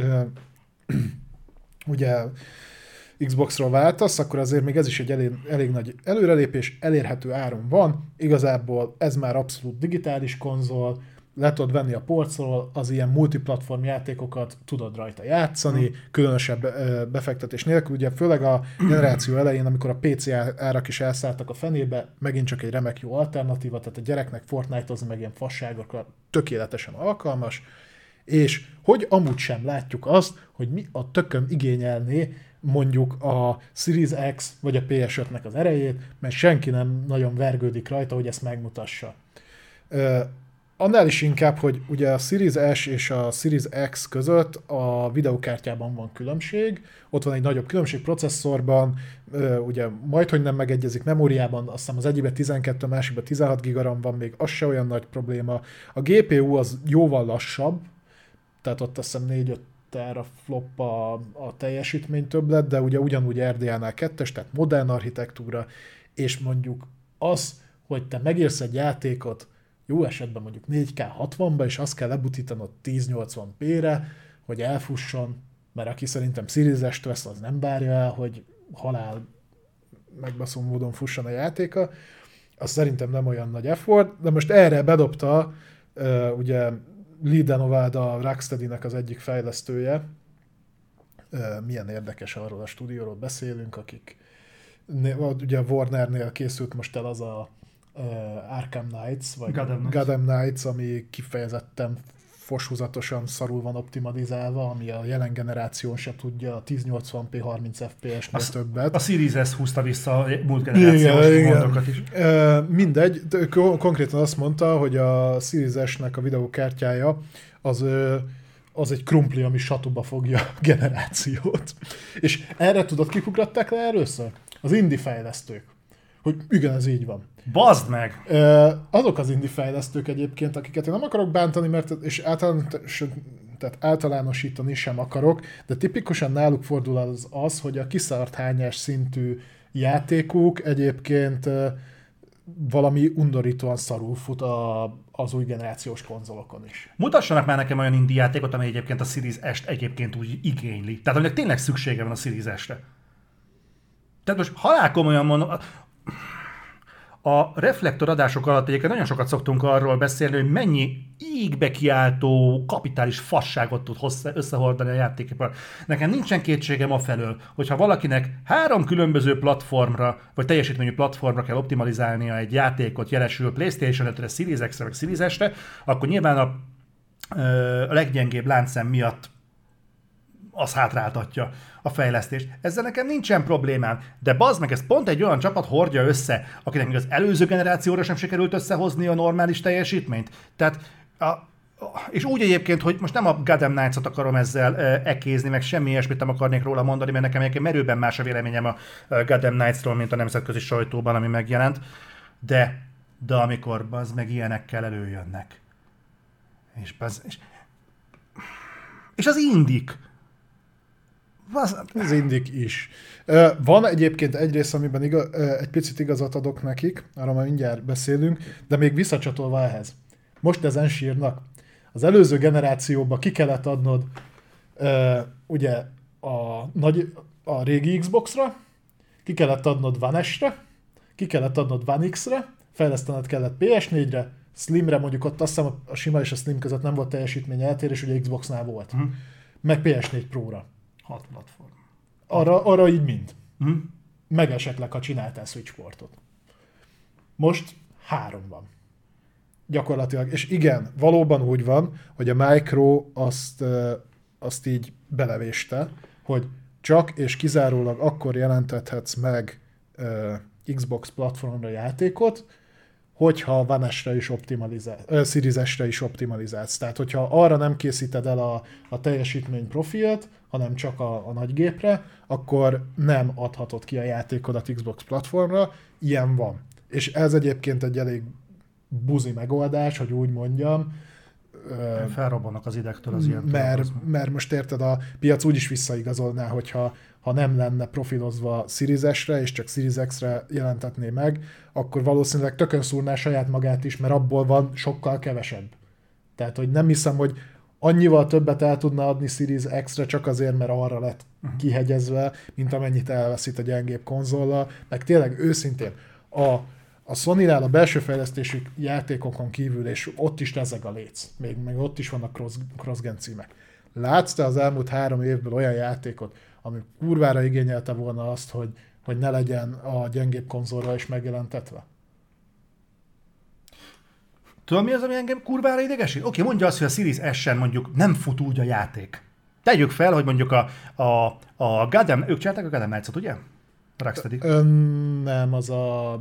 ugye Xbox-ról váltasz, akkor azért még ez is egy elég, elég nagy előrelépés, elérhető áron van, igazából ez már abszolút digitális konzol, le tudod venni a polcról, az ilyen multiplatform játékokat tudod rajta játszani, különösebb ö, befektetés nélkül, ugye főleg a generáció elején, amikor a PC árak is elszálltak a fenébe, megint csak egy remek jó alternatíva, tehát a gyereknek Fortnite-ozni meg ilyen fasságokra tökéletesen alkalmas, és hogy amúgy sem látjuk azt, hogy mi a tököm igényelné mondjuk a Series X vagy a PS5-nek az erejét, mert senki nem nagyon vergődik rajta, hogy ezt megmutassa. Annál is inkább, hogy ugye a Series S és a Series X között a videokártyában van különbség, ott van egy nagyobb különbség processzorban, ugye majd, hogy nem megegyezik memóriában, azt hiszem az egyikben 12, a másikban 16 gigaram van, még az se olyan nagy probléma. A GPU az jóval lassabb, tehát ott azt hiszem 4-5 teraflop a, a teljesítmény többlet, de ugye ugyanúgy kettes, tehát modern architektúra, és mondjuk az, hogy te megírsz egy játékot, jó esetben mondjuk 4K 60-ba, és azt kell lebutítanod 1080p-re, hogy elfusson, mert aki szerintem Series vesz, az nem várja el, hogy halál megbaszó módon fusson a játéka, az szerintem nem olyan nagy effort, de most erre bedobta ugye Lee Denovad a Rocksteady-nek az egyik fejlesztője, milyen érdekes arról a stúdióról beszélünk, akik ugye Warnernél készült most el az a uh, Arkham Knights, vagy Gotham Knights. Gotham Knights, ami kifejezetten foshúzatosan szarul van optimalizálva, ami a jelen generáción se tudja a 1080p 30 FPS-nél többet. A Series S húzta vissza a múlt generációs Igen, mondokat is. Ö, mindegy, de ko- konkrétan azt mondta, hogy a Series S-nek a videókártyája az, az egy krumpli, ami satuba fogja a generációt. És erre tudod, kik ugratták le először? Az indie fejlesztők. Hogy igen, ez így van. Bazd meg! Azok az indie fejlesztők egyébként, akiket én nem akarok bántani, mert és általános, tehát általánosítani sem akarok, de tipikusan náluk fordul az az, hogy a kiszart hányás szintű játékuk egyébként valami undorítóan szarul fut a, az új generációs konzolokon is. Mutassanak már nekem olyan indie játékot, ami egyébként a Series S-t egyébként úgy igényli. Tehát aminek tényleg szüksége van a Series S-re. Tehát most halál komolyan mondom, a reflektor adások alatt egyébként nagyon sokat szoktunk arról beszélni, hogy mennyi ígbe kiáltó kapitális fasságot tud összehordani a játékipar. Nekem nincsen kétségem a felől, hogyha valakinek három különböző platformra, vagy teljesítményű platformra kell optimalizálnia egy játékot, jelesül PlayStation 5-re, Series X-re, vagy Series S-re, akkor nyilván a, a leggyengébb láncszem miatt az hátráltatja a fejlesztést. Ezzel nekem nincsen problémám, de bazd meg, ez pont egy olyan csapat hordja össze, akinek még az előző generációra sem sikerült összehozni a normális teljesítményt. Tehát a, és úgy egyébként, hogy most nem a Gotham Knights-ot akarom ezzel ekézni, meg semmi ilyesmit nem akarnék róla mondani, mert nekem egyébként merőben más a véleményem a Gotham Knights-ról, mint a nemzetközi sajtóban, ami megjelent. De, de amikor az meg ilyenekkel előjönnek. És, baz, és, és az indik az, indik is. Van egyébként egy rész, amiben igaz, egy picit igazat adok nekik, arra már mindjárt beszélünk, de még visszacsatolva ehhez. Most ezen sírnak. Az előző generációban ki kellett adnod ugye a, nagy, a régi Xbox-ra, ki kellett adnod One S-re, ki kellett adnod One X-re, fejlesztened kellett PS4-re, Slimre mondjuk ott azt hiszem a sima és a Slim között nem volt teljesítmény eltérés, ugye Xbox-nál volt. Uh-huh. Meg PS4 Pro-ra. Hat platform. Arra, arra így mind. Hm? Meg esetleg, ha csináltál Switch portot. Most három van. Gyakorlatilag. És igen, valóban úgy van, hogy a Micro azt, azt így belevéste, hogy csak és kizárólag akkor jelentethetsz meg Xbox platformra játékot, hogyha One S-re is optimalizálsz, uh, Series S-re is optimalizálsz. Tehát, hogyha arra nem készíted el a, a teljesítmény profilt, hanem csak a, a nagygépre, akkor nem adhatod ki a játékodat Xbox platformra. Ilyen van. És ez egyébként egy elég buzi megoldás, hogy úgy mondjam, Felrobbannak az idektől az ilyen. Mert, mert most érted, a piac úgy is visszaigazolná, hogyha ha nem lenne profilozva Series és csak Series X-re jelentetné meg, akkor valószínűleg tökön szúrná saját magát is, mert abból van sokkal kevesebb. Tehát, hogy nem hiszem, hogy annyival többet el tudna adni Series X-re csak azért, mert arra lett uh-huh. kihegyezve, mint amennyit elveszít a gyengébb konzollal. Meg tényleg őszintén, a a sony a belső fejlesztésű játékokon kívül, és ott is rezeg a léc, még, még ott is vannak cross, cross-gen címek. Látsz te az elmúlt három évből olyan játékot, ami kurvára igényelte volna azt, hogy, hogy ne legyen a gyengébb konzolra is megjelentetve? Tudom, mi az, ami engem kurvára idegesít? Oké, mondja azt, hogy a Series S-en mondjuk nem fut úgy a játék. Tegyük fel, hogy mondjuk a, a, a Gotham, ők csinálták a Gotham Knights-ot, ugye? Rocksteady. Nem, az a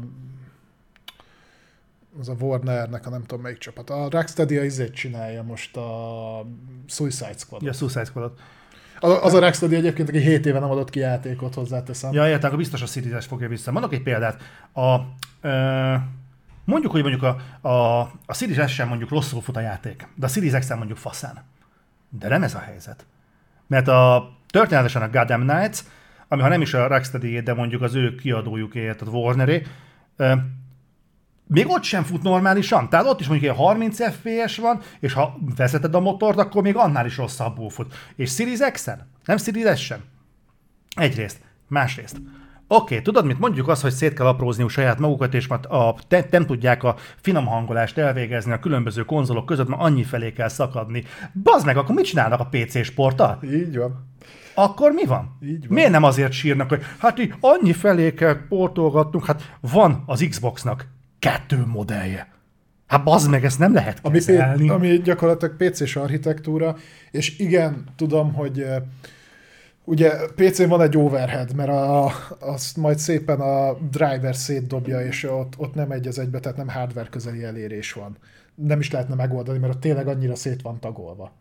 az a Warnernek a nem tudom melyik csapat. A Rocksteady a izét csinálja most a Suicide Squad. Ja, Suicide Squad. Az a Rocksteady egyébként, aki 7 éve nem adott ki játékot, hozzáteszem. Ja, értem, akkor biztos a Series fogja vissza. Mondok egy példát. A, ö, mondjuk, hogy mondjuk a, a, a Series S sem mondjuk rosszul fut a játék, de a Series X mondjuk faszán. De nem ez a helyzet. Mert a történetesen a Gotham Knights, ami ha nem is a Rocksteady, de mondjuk az ő kiadójukért, a Warneré, még ott sem fut normálisan. Tehát ott is mondjuk egy 30 FPS van, és ha vezeted a motort, akkor még annál is rosszabbul fut. És Series X-en? Nem Series S-en? Egyrészt. Másrészt. Oké, okay, tudod mit? Mondjuk azt, hogy szét kell aprózniuk saját magukat, és mert a, te, nem tudják a finom hangolást elvégezni a különböző konzolok között, mert annyi felé kell szakadni. Bazd meg, akkor mit csinálnak a PC sporttal? Így van. Akkor mi van? Így van. Miért nem azért sírnak, hogy hát így annyi felé kell portolgatnunk, hát van az Xboxnak kettő modellje. Hát bazd meg, ezt nem lehet kezelni. Ami, ami gyakorlatilag PC-s architektúra, és igen, tudom, hogy ugye PC-n van egy overhead, mert a, azt majd szépen a driver szétdobja, és ott, ott nem egy az egybe, tehát nem hardware közeli elérés van. Nem is lehetne megoldani, mert ott tényleg annyira szét van tagolva.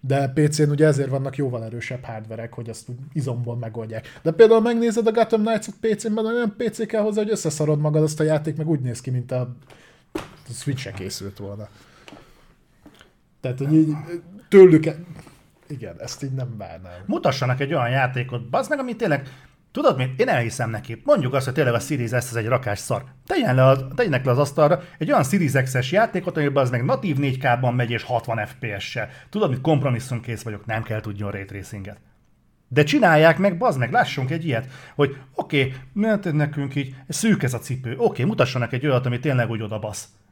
De PC-n ugye ezért vannak jóval erősebb hardverek, hogy úgy izomból megoldják. De például megnézed a Gotham Knights-ot PC-ben, olyan PC kell hozzá, hogy összeszarod magad azt a játék, meg úgy néz ki, mint a, a Switch-e készült volna. Tehát, hogy így tőlük... Igen, ezt így nem várnám. Mutassanak egy olyan játékot, bazd meg, ami tényleg Tudod mit? Én elhiszem neki. Mondjuk azt, hogy tényleg a Series S ez egy rakás szar. Tegyen le az, tegyenek le az asztalra egy olyan Series X-es játékot, amiben az meg natív 4K-ban megy és 60 FPS-sel. Tudod, mit kompromisszumkész vagyok, nem kell tudjon ray tracinget. De csinálják meg, bazd meg, lássunk egy ilyet, hogy oké, okay, nekünk így szűk ez a cipő, oké, okay, mutassanak egy olyat, ami tényleg úgy oda basz. Ne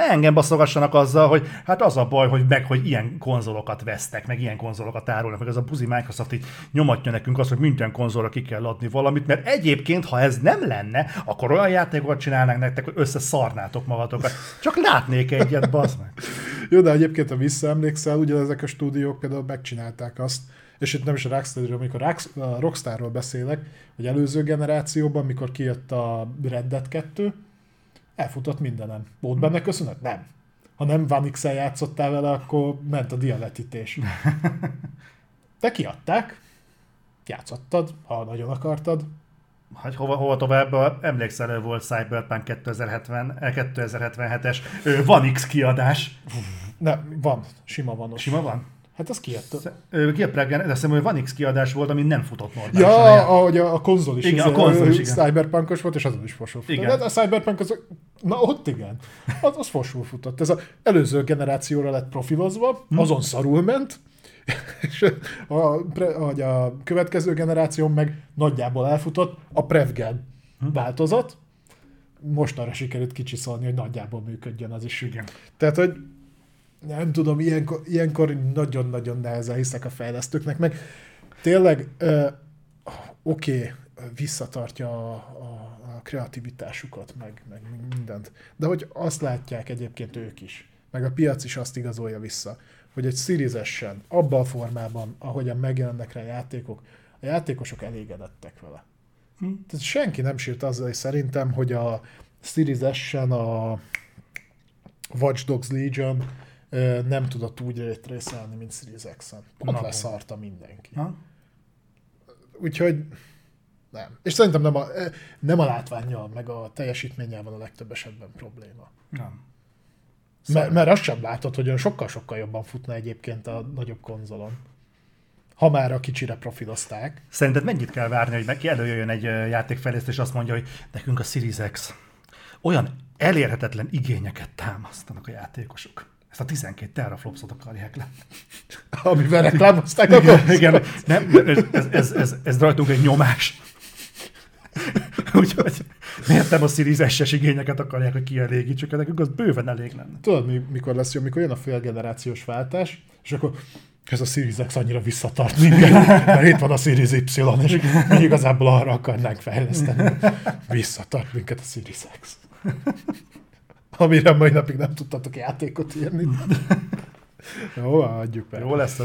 engem baszogassanak azzal, hogy hát az a baj, hogy meg, hogy ilyen konzolokat vesztek, meg ilyen konzolokat árulnak, meg ez a buzi Microsoft így nyomatja nekünk azt, hogy minden konzolra ki kell adni valamit, mert egyébként, ha ez nem lenne, akkor olyan játékokat csinálnánk nektek, hogy összeszarnátok magatokat. Csak látnék egyet, bazd meg. Jó, de egyébként, ha visszaemlékszel, ugyanezek a stúdiók például megcsinálták azt, és itt nem is a Rockstarról, amikor a Rockstarról beszélek, hogy előző generációban, mikor kijött a Red Dead 2, elfutott mindenem. Volt benne köszönet? Nem. Ha nem Van x játszottál vele, akkor ment a dialetítés. De kiadták, játszottad, ha nagyon akartad. Hát hova, hova tovább, emlékszel, volt Cyberpunk 2070, 2077-es Van X kiadás. Nem, van, sima van. Sima van? Hát az kijött. Ki a Pregen, de azt hogy Van X kiadás volt, ami nem futott normálisan. Ja, ahogy a, a konzol is. Igen, a konzol is, igen. Cyberpunkos volt, és azon is fosul futott. Igen. De a Cyberpunk az, na ott igen, az, az fosul futott. Ez az előző generációra lett profilozva, hm. azon szarul ment, és a, a, a következő generáció meg nagyjából elfutott, a Prevgen hm. változat, mostanra sikerült kicsiszolni, hogy nagyjából működjön az is. Igen. Tehát, hogy nem tudom, ilyenkor, ilyenkor nagyon-nagyon nehezen hiszek a fejlesztőknek, meg tényleg uh, oké, okay, visszatartja a, a, a kreativitásukat, meg, meg mindent, de hogy azt látják egyébként ők is, meg a piac is azt igazolja vissza, hogy egy series abban a formában, ahogyan megjelennek rá játékok, a játékosok elégedettek vele. Hm. Tehát senki nem sírt azzal, hogy szerintem, hogy a Series a Watch Dogs Legion nem tudott úgy rétrészelni, mint Series X-en. Pont Na, leszarta mindenki. Ha? Úgyhogy nem. És szerintem nem a, nem a látványjal, meg a teljesítménnyel van a legtöbb esetben probléma. Nem. Szóval... Mert, mert azt sem látod, hogy sokkal-sokkal jobban futna egyébként a nagyobb konzolon. Ha már a kicsire profilozták. Szerinted mennyit kell várni, hogy ki előjöjjön egy játékfejlesztés, és azt mondja, hogy nekünk a Series X olyan elérhetetlen igényeket támasztanak a játékosok ezt a 12 teraflopsot akarják le. Amivel reklámozták a igen, igen, nem, ez, ez, ez, ez, ez rajtunk egy nyomás. Úgyhogy miért nem a Series S-es igényeket akarják, hogy kielégítsük, nekünk az bőven elég lenne. Tudod, mikor lesz jó, mikor jön a félgenerációs váltás, és akkor ez a Series X annyira visszatart minket, mert itt van a Series Y, és mi igazából arra akarnánk fejleszteni. Visszatart minket a Series X amire mai napig nem tudtatok játékot írni. Jó, adjuk be. Jó lesz.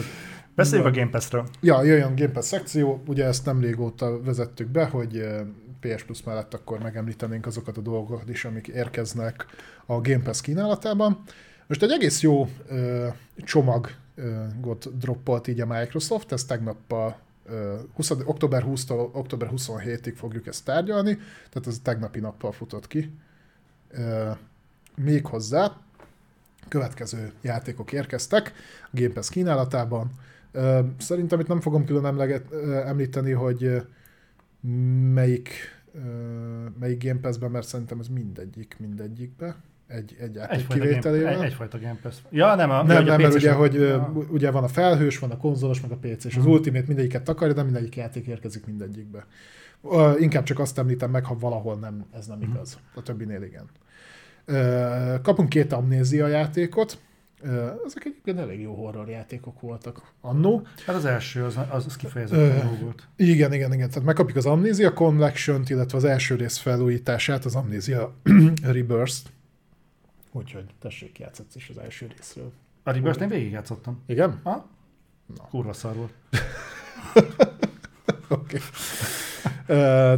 Beszéljünk a Game Pass-ről. Ja, jöjjön Game Pass szekció. Ugye ezt nem régóta vezettük be, hogy eh, PS Plus mellett akkor megemlítenénk azokat a dolgokat is, amik érkeznek a Game Pass kínálatában. Most egy egész jó uh, csomagot droppolt így a Microsoft, ez tegnap a 20, október 20-tól október 27-ig fogjuk ezt tárgyalni, tehát ez tegnapi nappal futott ki még hozzá következő játékok érkeztek a Game Pass kínálatában. Szerintem itt nem fogom külön emleget, említeni, hogy melyik, melyik Game Pass-ben, mert szerintem ez mindegyik, mindegyikbe egy, egy játék egyfajta kivételével. Game, egy, egyfajta Game Pass. Ja, nem, a, nem, nem mert ugye, hogy ja. ugye van a felhős, van a konzolos, meg a PC, és az hmm. Ultimate mindegyiket takarja, de mindegyik játék érkezik mindegyikbe. Uh, inkább csak azt említem meg, ha valahol nem, ez nem hmm. igaz. A többinél igen. Kapunk két amnézia játékot, ezek egyébként elég jó horror játékok voltak annó. Hát az első, az, az, az kifejezetten jó volt. Igen, igen, igen. Tehát megkapjuk az Amnesia collection illetve az első rész felújítását, az Amnesia Rebirth. Úgyhogy tessék, játszhatsz is az első részről. A Rebirth-t én végigjátszottam. Igen? Ha? Na. Kurva szar volt. Oké. okay.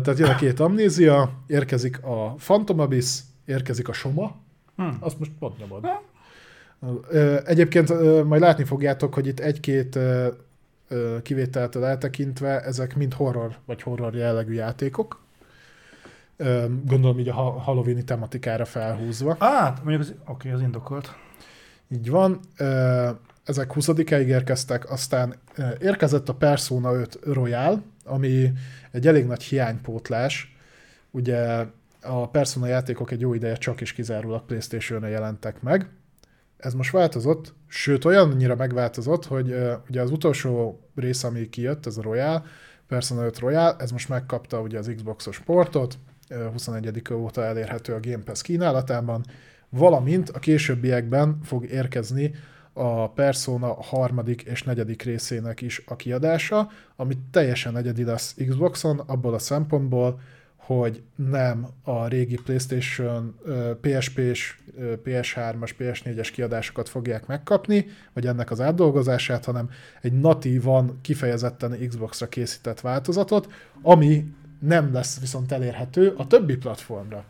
tehát jön a két amnézia, érkezik a Phantom Abyss, érkezik a Soma, hmm. azt most pont nyomod. Ö, Egyébként majd látni fogjátok, hogy itt egy-két kivételtől eltekintve ezek mind horror vagy horror jellegű játékok. Gondolom így a ha- Halloween-i tematikára felhúzva. Hát, mondjuk az, oké, az indokolt. Így van. Ezek 20-áig érkeztek, aztán érkezett a Persona 5 Royal, ami egy elég nagy hiánypótlás. Ugye a Persona játékok egy jó ideje csak is kizárólag Playstation-re jelentek meg. Ez most változott, sőt olyannyira megváltozott, hogy ö, ugye az utolsó rész, ami kijött, ez a Royal, Persona 5 Royal, ez most megkapta ugye az Xboxos portot, ö, 21 óta elérhető a Game Pass kínálatában, valamint a későbbiekben fog érkezni a Persona harmadik és negyedik részének is a kiadása, ami teljesen egyedi lesz Xboxon, abból a szempontból, hogy nem a régi PlayStation, PSP-s, ö, PS3-as, PS4-es kiadásokat fogják megkapni, vagy ennek az átdolgozását, hanem egy natívan, kifejezetten Xbox-ra készített változatot, ami nem lesz viszont elérhető a többi platformra.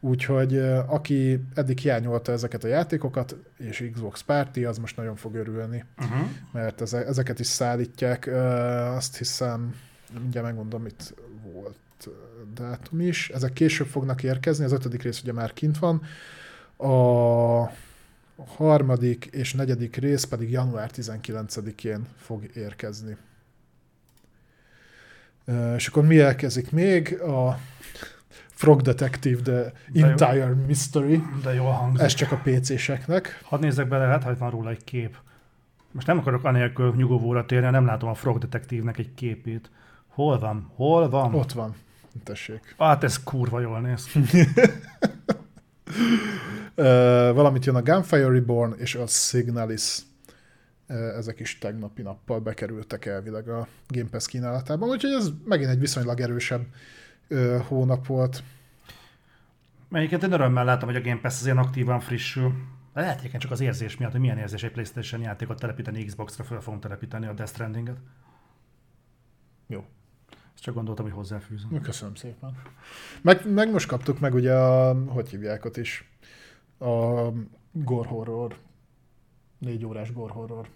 Úgyhogy aki eddig hiányolta ezeket a játékokat, és Xbox Party, az most nagyon fog örülni, Uh-huh. mert eze- ezeket is szállítják. Azt hiszem, mindjárt megmondom, itt volt dátum is. Ezek később fognak érkezni, az ötödik rész ugye már kint van. A harmadik és negyedik rész pedig január 19-én fog érkezni. És akkor mi elkezik még? A Frog Detective, The jó. Entire Mystery. De jól hangzik. Ez csak a PC-seknek. Hadd nézzek bele, hát, hogy van róla egy kép. Most nem akarok anélkül nyugovóra térni, nem látom a Frog Detektívnek egy képét. Hol van? Hol van? Ott van. Tessék. Hát ez kurva jól néz ki. Valamit jön a Gunfire Reborn és a Signalis. Ezek is tegnapi nappal bekerültek elvileg a Game Pass kínálatában, úgyhogy ez megint egy viszonylag erősebb hónap volt. Melyiket én örömmel látom, hogy a Game Pass azért aktívan frissül. Lehet egyébként csak az érzés miatt, hogy milyen érzés egy PlayStation játékot telepíteni Xbox-ra, fel fogom telepíteni a Death Stranding-et. Jó. Ezt csak gondoltam, hogy hozzáfűzöm. Köszönöm szépen. Meg, meg most kaptuk meg ugye a, hogy hívják is, a gore horror, négy órás gore horror.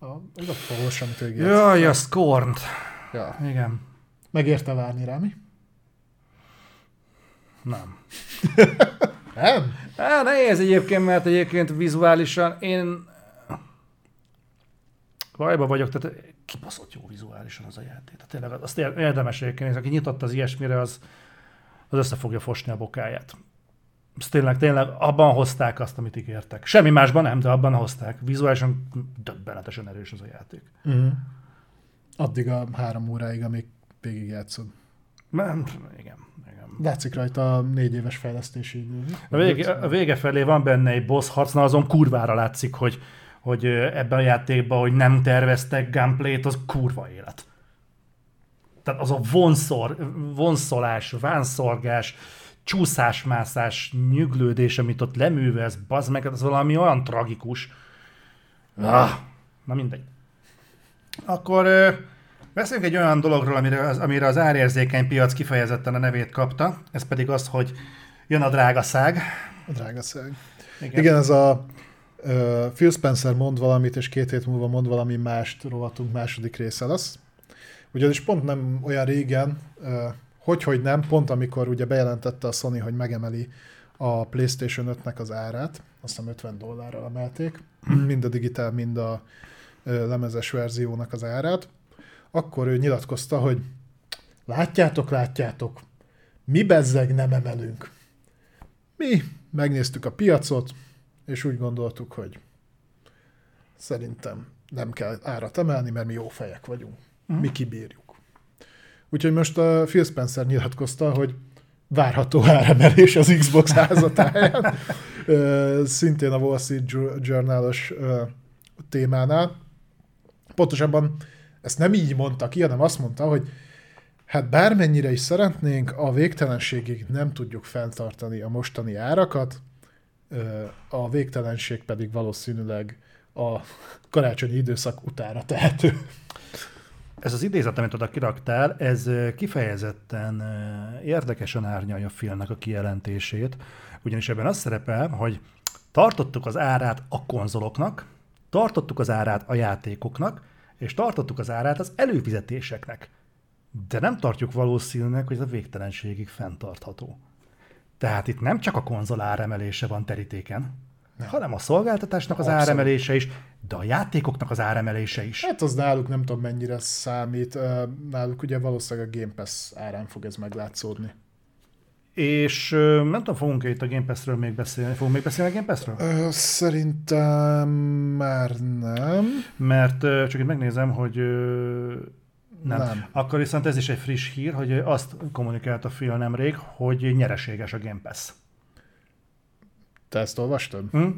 A, ez a amit végig játsz- Jaj, a Scorn-t. Ja. Igen. Megérte várni rá, mi? Nem. Nem? Á, nehéz egyébként, mert egyébként vizuálisan én bajba vagyok, tehát kibaszott jó vizuálisan az a játék. Tehát tényleg azt ér- érdemes egyébként, aki nyitott az ilyesmire, az, az össze fogja fosni a bokáját. Ezt tényleg, tényleg abban hozták azt, amit ígértek. Semmi másban nem, de abban hozták. Vizuálisan döbbenetesen erős az a játék. Uh-huh. Addig a három óráig, amíg végig játszod. Nem, igen, igen. Látszik rajta a négy éves fejlesztési idő. A vége, a vége felé van benne egy boss harc, na azon kurvára látszik, hogy, hogy ebben a játékban, hogy nem terveztek gameplayt, az kurva élet. Tehát az a vonszor, vonszolás, vánszorgás, csúszásmászás, nyüglődés, amit ott leművelsz, bazd meg, az valami olyan tragikus. Ah, na mindegy. Akkor beszéljünk egy olyan dologról, amire az, amire az árérzékeny piac kifejezetten a nevét kapta, ez pedig az, hogy jön a drágaszág. A drága szeg. Igen. Igen. Igen, ez a uh, Phil Spencer mond valamit, és két hét múlva mond valami mást, rovatunk második része lesz. Ugyanis pont nem olyan régen, uh, hogy, hogy nem, pont amikor ugye bejelentette a Sony, hogy megemeli a PlayStation 5-nek az árát, azt hiszem 50 dollárral emelték, mind a digitál, mind a uh, lemezes verziónak az árát, akkor ő nyilatkozta, hogy látjátok, látjátok, mi bezzeg nem emelünk. Mi megnéztük a piacot, és úgy gondoltuk, hogy szerintem nem kell árat emelni, mert mi jó fejek vagyunk. Mhm. Mi kibírjuk. Úgyhogy most a Phil Spencer nyilatkozta, hogy várható áremelés az Xbox házatáján. Szintén a Wall Street Jour- Journal-os ö, témánál. Pontosabban ezt nem így mondta ki, hanem azt mondta, hogy Hát bármennyire is szeretnénk, a végtelenségig nem tudjuk fenntartani a mostani árakat, a végtelenség pedig valószínűleg a karácsonyi időszak utára tehető. ez az idézet, amit oda kiraktál, ez kifejezetten érdekesen árnyalja a filmnek a kijelentését, ugyanis ebben az szerepel, hogy tartottuk az árát a konzoloknak, tartottuk az árát a játékoknak, és tartottuk az árát az előfizetéseknek. De nem tartjuk valószínűnek, hogy ez a végtelenségig fenntartható. Tehát itt nem csak a konzol áremelése van terítéken, nem. hanem a szolgáltatásnak az Abszolút. áremelése is, de a játékoknak az áremelése is. Hát az náluk nem tudom mennyire számít, náluk ugye valószínűleg a Game Pass árán fog ez meglátszódni. És nem tudom, fogunk-e itt a Game Pass-ről még beszélni? Fogunk még beszélni a Game Pass-ről? Szerintem már nem. Mert csak itt megnézem, hogy nem. nem. Akkor viszont ez is egy friss hír, hogy azt kommunikált a film nemrég, hogy nyereséges a Game Pass. Te ezt olvastad? Hm?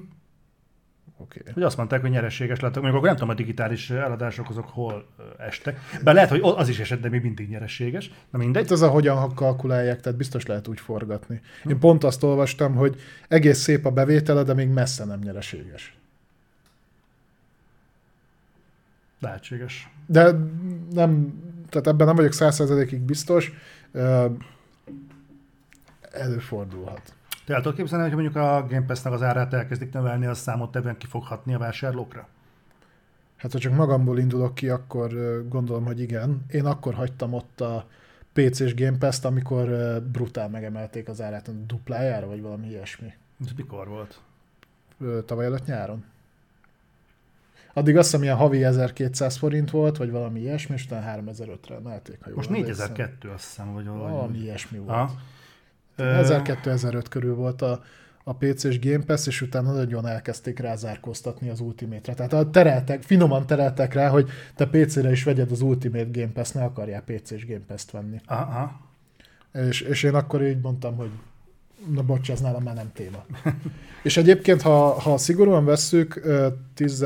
Okay. Hogy azt mondták, hogy nyereséges lettek. Mondjuk akkor nem tudom, a digitális eladások azok hol estek. Bár lehet, hogy az is esett, de még mindig nyereséges. Na mindegy. Hát ez a hogyan kalkulálják, tehát biztos lehet úgy forgatni. Hm. Én pont azt olvastam, hogy egész szép a bevétele, de még messze nem nyereséges. Lehetséges. De nem, tehát ebben nem vagyok százszerzadékig biztos. Előfordulhat. Te el tudod képzelni, hogy mondjuk a Game Pass-nak az árát elkezdik növelni, az számot ebben kifoghatni a vásárlókra? Hát ha csak magamból indulok ki, akkor gondolom, hogy igen. Én akkor hagytam ott a PC-s Game Pass-t, amikor brutál megemelték az árát a duplájára, vagy valami ilyesmi. Ez mikor volt? Tavaly előtt nyáron. Addig azt hiszem, ilyen havi 1200 forint volt, vagy valami ilyesmi, és utána 3005-re emelték. Ha Most 4002 azt hiszem, vagy valami. Ilyesmi volt. Ha? 1000-2005 körül volt a, a PC-s Game Pass, és utána nagyon elkezdték rázárkóztatni az Ultimate-re. Tehát a tereltek, finoman tereltek rá, hogy te PC-re is vegyed az Ultimate Game Pass, ne akarjál PC-s Game Pass-t venni. Aha. És, és én akkor így mondtam, hogy na bocs, ez nálam már nem téma. és egyébként, ha, ha szigorúan vesszük, 10,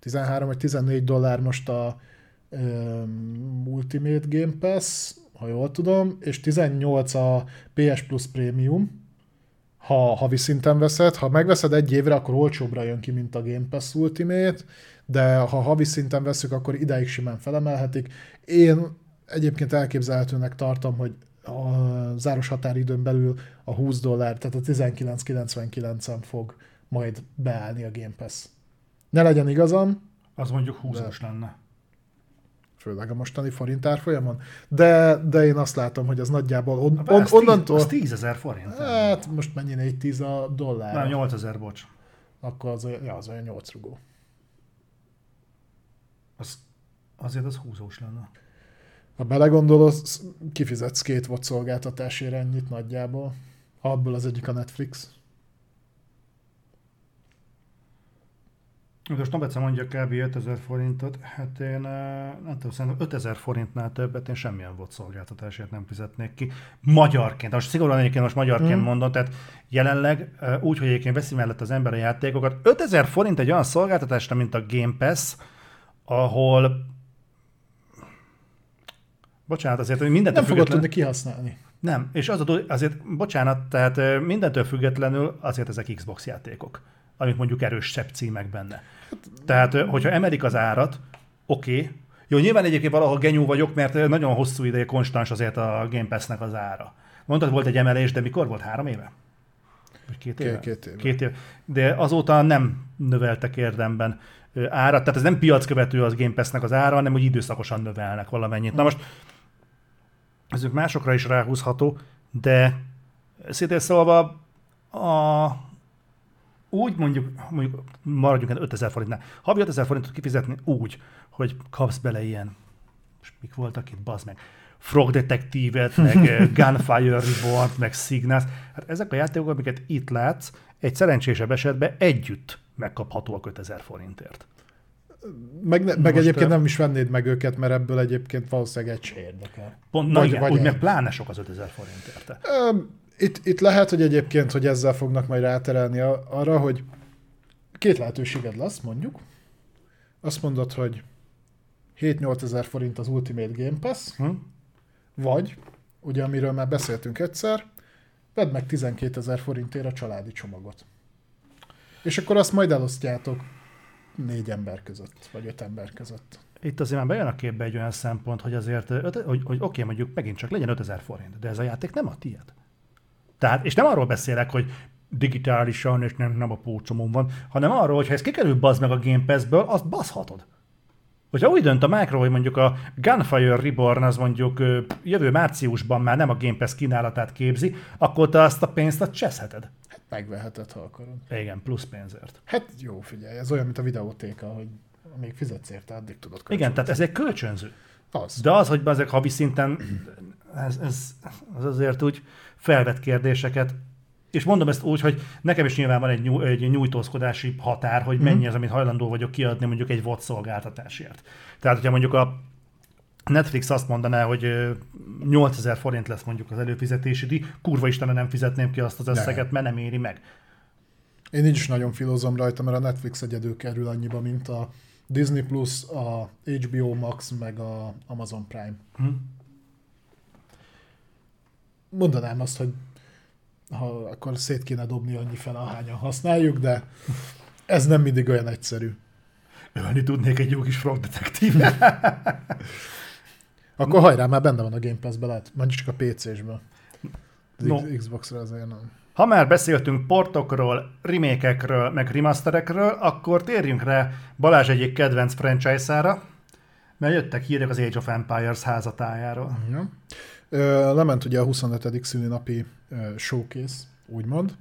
13 vagy 14 dollár most a um, Ultimate Game Pass, ha jól tudom, és 18 a PS Plus Premium, ha havi szinten veszed. Ha megveszed egy évre, akkor olcsóbbra jön ki, mint a Game Pass Ultimate, de ha havi szinten veszük, akkor ideig simán felemelhetik. Én egyébként elképzelhetőnek tartom, hogy a záros határidőn belül a 20 dollár, tehát a 19.99-en fog majd beállni a Game Pass. Ne legyen igazam. Az mondjuk 20-as lenne főleg a mostani forint árfolyamon, de, de én azt látom, hogy az nagyjából on, on, az onnantól... Az 10 ezer forint. Hát most mennyi 4 10 a dollár? Nem, 8 ezer, bocs. Akkor az, olyan, ja, az olyan 8 rugó. Az, azért az húzós lenne. Ha belegondolsz, kifizetsz két volt szolgáltatásért ennyit nagyjából. Abból az egyik a Netflix. Most Nobece mondja kb. 5000 forintot, hát én nem tudom, szerintem 5000 forintnál többet én semmilyen volt szolgáltatásért nem fizetnék ki. Magyarként, most szigorúan egyébként most magyarként mm. mondom, tehát jelenleg úgy, hogy egyébként veszi mellett az ember a játékokat, 5000 forint egy olyan szolgáltatásra, mint a Game Pass, ahol Bocsánat, azért, hogy mindentől Nem fogod tudni kihasználni. Nem, és az a, azért, bocsánat, tehát mindentől függetlenül azért ezek Xbox játékok, amik mondjuk erősebb címek benne. Tehát, hogyha emelik az árat, oké, okay. jó, nyilván egyébként valahol genyú vagyok, mert nagyon hosszú ideje konstans azért a Game Pass-nek az ára. Mondtad, volt egy emelés, de mikor volt? Három éve? Vagy két éve? Két, éve. Két éve. De azóta nem növeltek érdemben árat, tehát ez nem piackövető az Game Pass-nek az ára, hanem hogy időszakosan növelnek valamennyit. Na most ez másokra is ráhúzható, de szintén szólva a úgy mondjuk, mondjuk maradjunk 5000 forintnál. Havi 5000 forintot kifizetni úgy, hogy kapsz bele ilyen, és mik voltak itt, bazd meg, Frog Detective-et, meg eh, Gunfire Reborn, meg Signals. Hát ezek a játékok, amiket itt látsz, egy szerencsésebb esetben együtt megkaphatóak 5000 forintért. Meg, ne, meg egyébként nem is vennéd meg őket, mert ebből egyébként valószínűleg egy se érdekel. Pont, na vagy, igen, vagy úgy meg pláne sok az 5000 forintért itt, itt lehet, hogy egyébként, hogy ezzel fognak majd ráterelni arra, hogy két lehetőséged lesz, mondjuk. Azt mondod, hogy 7-8 ezer forint az Ultimate Game Pass, hm? vagy, ugye amiről már beszéltünk egyszer, vedd meg 12 ezer forintért a családi csomagot. És akkor azt majd elosztjátok négy ember között, vagy öt ember között. Itt azért már bejön a képbe egy olyan szempont, hogy azért, hogy, hogy oké, mondjuk megint csak legyen 5000 forint, de ez a játék nem a tiéd. Tehát, és nem arról beszélek, hogy digitálisan, és nem, nem a pócsomon van, hanem arról, hogy ha ez kikerül bazd meg a Game Pass-ből, azt baszhatod. Hogyha úgy dönt a Micro, hogy mondjuk a Gunfire Reborn az mondjuk jövő márciusban már nem a Game Pass kínálatát képzi, akkor te azt a pénzt azt cseszheted. Hát megveheted, ha akarod. Igen, plusz pénzért. Hát jó, figyelj, ez olyan, mint a videótéka, hogy még fizetsz érte, addig tudod Igen, tehát ez egy kölcsönző. Az. De az, hogy ezek havi szinten, ez, ez, az azért úgy felvet kérdéseket. És mondom ezt úgy, hogy nekem is nyilván van egy, nyú, egy nyújtózkodási határ, hogy mennyi az, amit hajlandó vagyok kiadni mondjuk egy VOD szolgáltatásért. Tehát, hogyha mondjuk a Netflix azt mondaná, hogy ö, 8000 forint lesz mondjuk az előfizetési díj, kurva istene nem fizetném ki azt az összeget, mert nem éri meg. Én így is nagyon filozom rajta, mert a Netflix egyedül kerül annyiba, mint a Disney Plus, a HBO Max, meg a Amazon Prime. Hm? Mondanám azt, hogy ha akkor szét kéne dobni annyi fel, ahányan használjuk, de ez nem mindig olyan egyszerű. Ölni tudnék egy jó kis frog detektív. Akkor hajrá, már benne van a Game Pass-be, lehet, mondjuk csak a PC-sbe. Az No. Xbox-ra azért nem. Ha már beszéltünk portokról, remékekről, meg remasterekről, akkor térjünk rá Balázs egyik kedvenc franchise-ára, mert jöttek hírek az Age of Empires házatájáról. Ja. Lement ugye a 25. szülinapi showcase, úgymond,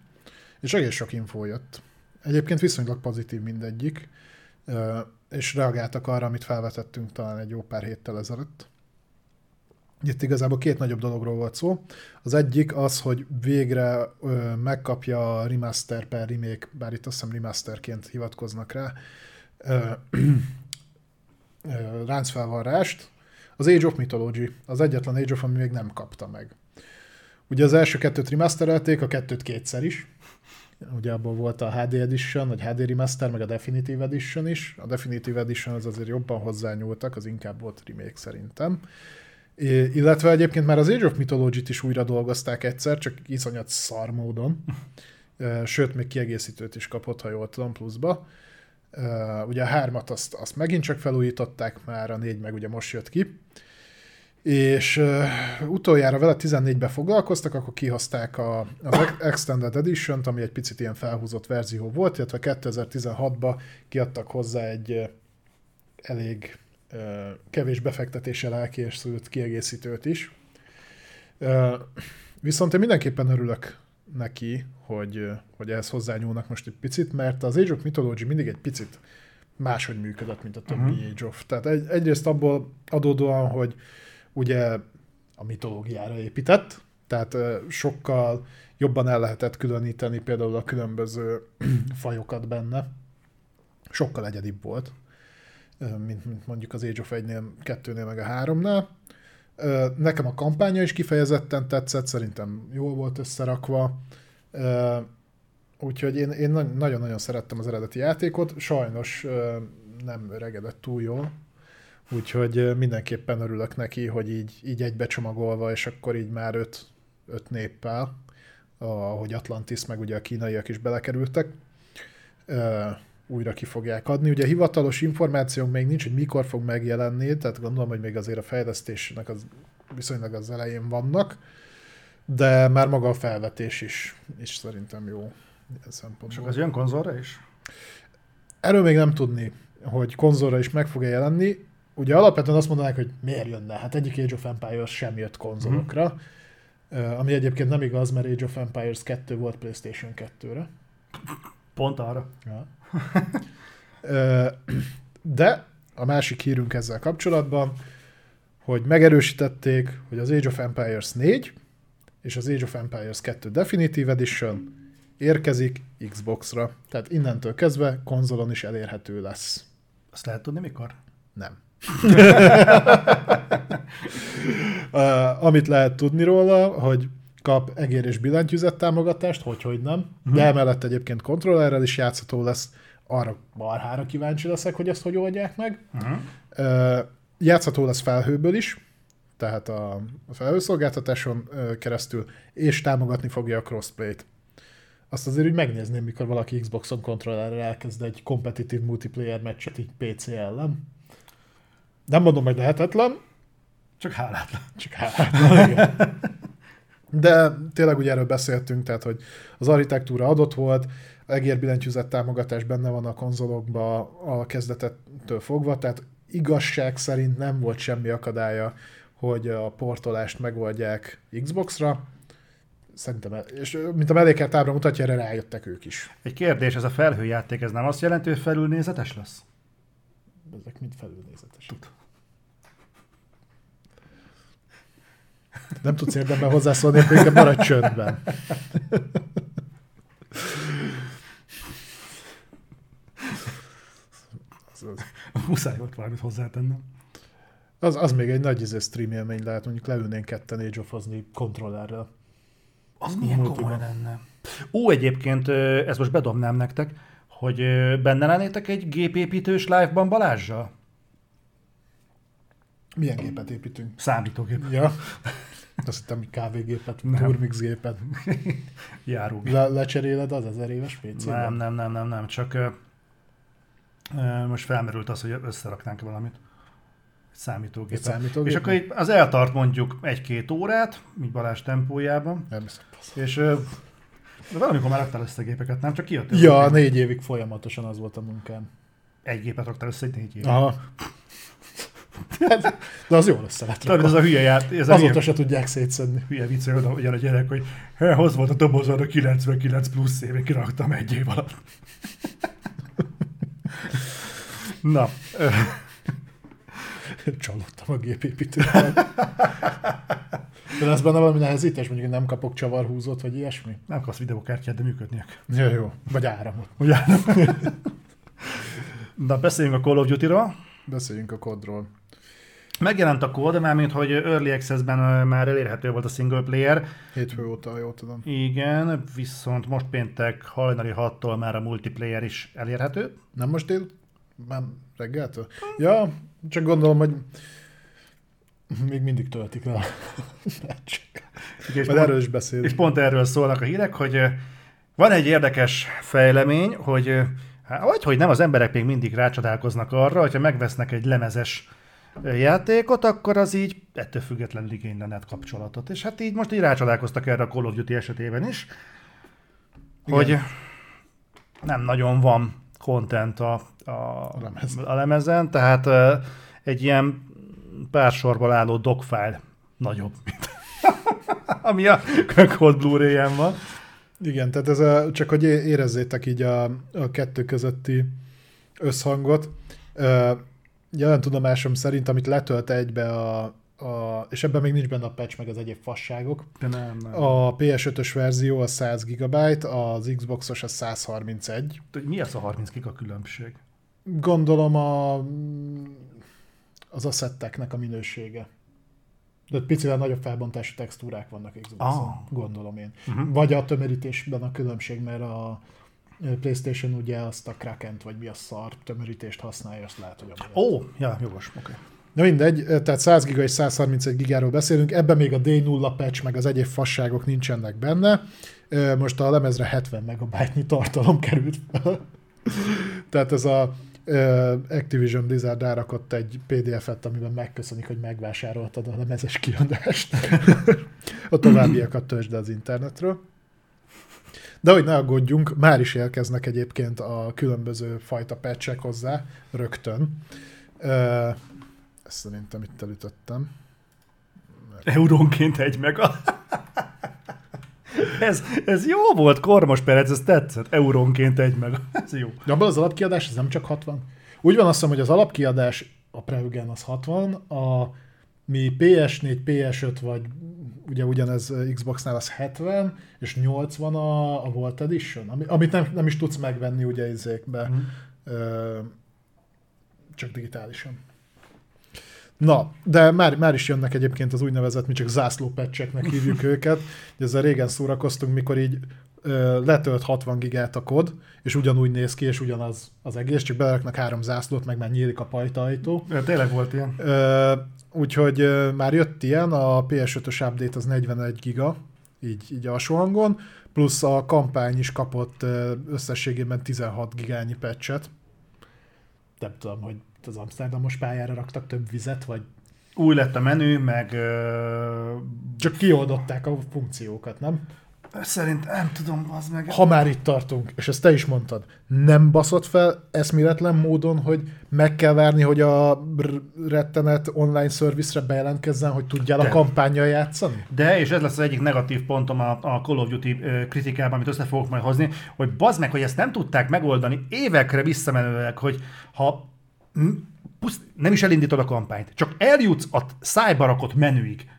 és egész sok infó jött. Egyébként viszonylag pozitív mindegyik, és reagáltak arra, amit felvetettünk talán egy jó pár héttel ezelőtt. Itt igazából két nagyobb dologról volt szó. Az egyik az, hogy végre megkapja a remaster per remake, bár itt azt hiszem remasterként hivatkoznak rá, ö, ráncfelvarrást, az Age of Mythology, az egyetlen Age of, ami még nem kapta meg. Ugye az első kettőt remasterelték, a kettőt kétszer is. Ugye abból volt a HD Edition, vagy HD Remaster, meg a Definitive Edition is. A Definitive Edition az azért jobban hozzányúltak, az inkább volt remake szerintem. I- illetve egyébként már az Age of Mythology-t is újra dolgozták egyszer, csak iszonyat szar módon. Sőt, még kiegészítőt is kapott, ha jól tudom, pluszba. Ö, Ugye a hármat azt, azt megint csak felújították már, a négy meg ugye most jött ki. És uh, utoljára vele 14-ben foglalkoztak, akkor kihozták a, az Extended Edition-t, ami egy picit ilyen felhúzott verzió volt, illetve 2016-ban kiadtak hozzá egy uh, elég uh, kevés befektetéssel elkészült kiegészítőt is. Uh, viszont én mindenképpen örülök neki, hogy, hogy ehhez hozzányúlnak most egy picit, mert az Age of Mythology mindig egy picit máshogy működött, mint a többi uh-huh. Age of. Tehát egy, egyrészt abból adódóan, hogy ugye a mitológiára épített, tehát sokkal jobban el lehetett különíteni például a különböző fajokat benne. Sokkal egyedibb volt, mint, mint mondjuk az Age of 1-nél, 2-nél, meg a 3-nál. Nekem a kampánya is kifejezetten tetszett, szerintem jól volt összerakva. Úgyhogy én, én na- nagyon-nagyon szerettem az eredeti játékot, sajnos nem öregedett túl jól, úgyhogy mindenképpen örülök neki, hogy így, így egybecsomagolva, és akkor így már öt, öt néppel, ahogy Atlantis, meg ugye a kínaiak is belekerültek, újra ki fogják adni. Ugye hivatalos információnk még nincs, hogy mikor fog megjelenni, tehát gondolom, hogy még azért a fejlesztésnek az viszonylag az elején vannak, de már maga a felvetés is, is szerintem jó ilyen szempontból. az jön konzolra is? Erről még nem tudni, hogy konzolra is meg fog-e jelenni. Ugye alapvetően azt mondanák, hogy miért jönne? Hát egyik Age of Empires sem jött konzolokra. Uh, ami egyébként nem igaz, mert Age of Empires 2 volt PlayStation 2-re. Pont arra. Ja. De a másik hírünk ezzel kapcsolatban, hogy megerősítették, hogy az Age of Empires 4 és az Age of Empires 2 Definitive Edition érkezik Xbox-ra. Tehát innentől kezdve konzolon is elérhető lesz. Azt lehet tudni mikor? Nem. uh, amit lehet tudni róla, hogy kap egér és billentyűzet támogatást, hogy hogy nem, de emellett egyébként kontrollerrel is játszható lesz, arra marhára kíváncsi leszek, hogy ezt hogy oldják meg. Uh-huh. Ö, játszható lesz felhőből is, tehát a, a felhőszolgáltatáson ö, keresztül, és támogatni fogja a crossplay-t. Azt azért úgy megnézném, mikor valaki Xboxon kontrollerrel elkezd egy kompetitív multiplayer meccset így PC ellen. Nem mondom, hogy lehetetlen, Csak hálátlan. csak hálátlan, igen. De tényleg ugye erről beszéltünk, tehát hogy az architektúra adott volt, egérbillentyűzet támogatás benne van a konzolokban a kezdetettől fogva, tehát igazság szerint nem volt semmi akadálya, hogy a portolást megoldják Xbox-ra. Szerintem, és mint a mellékelt mutatja, erre rájöttek ők is. Egy kérdés, ez a felhőjáték, ez nem azt jelenti, hogy felülnézetes lesz? Ezek mind felülnézetes. Tud. Nem tudsz érdemben hozzászólni, akkor inkább maradj csöndben. Az, Muszáj volt valamit hozzátennem. az, az még egy nagy izé stream élmény lehet, mondjuk leülnénk ketten age of kontrollerrel. Az milyen komoly lenne. Ó, egyébként ezt most bedobnám nektek, hogy benne lennétek egy gépépítős live-ban Balázsjal? Milyen gépet építünk? Számítógép. Ja. Azt hittem, hogy kávégépet, turmix gépet. Járógép. Le, lecseréled az ezer éves pc Nem, nem, nem, nem, nem, csak most felmerült az, hogy összeraknánk valamit. Számítógépet. számítógép? És akkor az eltart mondjuk egy-két órát, így Balázs tempójában, Nem és de valamikor már raktál össze gépeket, nem? Csak kijött. Ja, négy évig folyamatosan az volt a munkám. Egy gépet raktál össze, egy négy év. Aha. De az jól össze lett Tudod, ez a hülye ját, ez Azóta hülye, se tudják szétszedni. hülye vicc, hogy oda ugyan a gyerek, hogy hoz volt a dobozod a 99 plusz éve, kiraktam egy év alatt. Na, Csalódtam a gépépítővel. De lesz benne valami nehezítés, mondjuk, nem kapok csavarhúzót, vagy ilyesmi? nem kapsz videókártyát, de működniek. Jó, jó. Vagy áramot. Ugye? Na, beszéljünk a Call of Duty-ról. Beszéljünk a kodról. Megjelent a kód, mármint, hogy Early Access-ben már elérhető volt a single player. Hétfő óta, jól tudom. Igen, viszont most péntek hajnali 6-tól már a multiplayer is elérhető. Nem most dél? Már reggeltől? Ja, csak gondolom, hogy még mindig töltik le a. És Majd erről is beszélünk. És pont erről szólnak a hírek, hogy van egy érdekes fejlemény, hogy vagy hogy nem, az emberek még mindig rácsodálkoznak arra, hogyha megvesznek egy lemezes játékot, akkor az így ettől függetlenül igényle net kapcsolatot. És hát így most így rácsodálkoztak erre a Call of Duty esetében is, Igen. hogy nem nagyon van content a, a, lemez. a lemezen, tehát egy ilyen pár sorból álló dogfile nagyobb, mint ami a Cold Blu-ray-en van. Igen, tehát ez a, csak hogy érezzétek így a, a kettő közötti összhangot. Ö, Jelen tudomásom szerint, amit letölt egybe a, a, és ebben még nincs benne a patch, meg az egyéb fasságok. De nem, nem. A PS5-ös verzió a 100 GB, az Xboxos a 131. Hogy Mi az a 30 giga különbség? Gondolom a, az asszetteknek a minősége. De picivel nagyobb felbontású textúrák vannak Xboxon, Ah. gondolom én. Uh-huh. Vagy a tömörítésben a különbség, mert a PlayStation ugye azt a Krakent, vagy mi a szar tömörítést használja, azt lehet, hogy. Ó, ja, jogos, oké. Okay. Na mindegy, tehát 100 giga és 131 gigáról beszélünk, ebben még a D0 patch, meg az egyéb fasságok nincsenek benne. Most a lemezre 70 megabájtnyi tartalom került fel. Tehát ez a Activision Blizzard rárakott egy PDF-et, amiben megköszönik, hogy megvásároltad a lemezes kiadást. a továbbiakat töltsd az internetről. De hogy ne aggódjunk, már is érkeznek egyébként a különböző fajta patchek hozzá, rögtön. Ezt szerintem itt elütöttem. Eurónként egy mega. Ez, ez jó volt, Kormos Perec, ez tetszett. Eurónként egy mega. Ez jó. De abban az alapkiadás, ez nem csak 60. Úgy van azt hiszem, hogy az alapkiadás, a Preugen az 60, a mi PS4, PS5 vagy ugye ugyanez Xboxnál az 70, és 80 a, a Volt Edition, ami, amit nem, nem is tudsz megvenni ugye izékbe, Mhm. ö, csak digitálisan. Na, de már, már is jönnek egyébként az úgynevezett, mi csak zászlópecseknek hívjuk őket. Ezzel régen szórakoztunk, mikor így ö, letölt 60 gigát a kod, és ugyanúgy néz ki, és ugyanaz az egész, csak beleraknak három zászlót, meg már nyílik a pajtaajtó. Ja, Tényleg volt ilyen. Ö, úgyhogy ö, már jött ilyen, a PS5-ös update az 41 giga, így, így alsó hangon, plusz a kampány is kapott összességében 16 gigányi patchet. Nem tudom, hogy ott az Amsterdamos pályára raktak több vizet, vagy Új lett a menü, meg... Ö... csak kioldották a funkciókat, nem? Szerint nem tudom, az meg... Ha már itt tartunk, és ezt te is mondtad, nem baszott fel eszméletlen módon, hogy meg kell várni, hogy a rettenet online service-re bejelentkezzen, hogy tudjál De. a kampányjal játszani? De, és ez lesz az egyik negatív pontom a, a Call of Duty kritikában, amit össze fogok majd hozni, hogy bazd meg, hogy ezt nem tudták megoldani évekre visszamenőleg, hogy ha nem is elindítod a kampányt, csak eljutsz a szájbarakot menüig,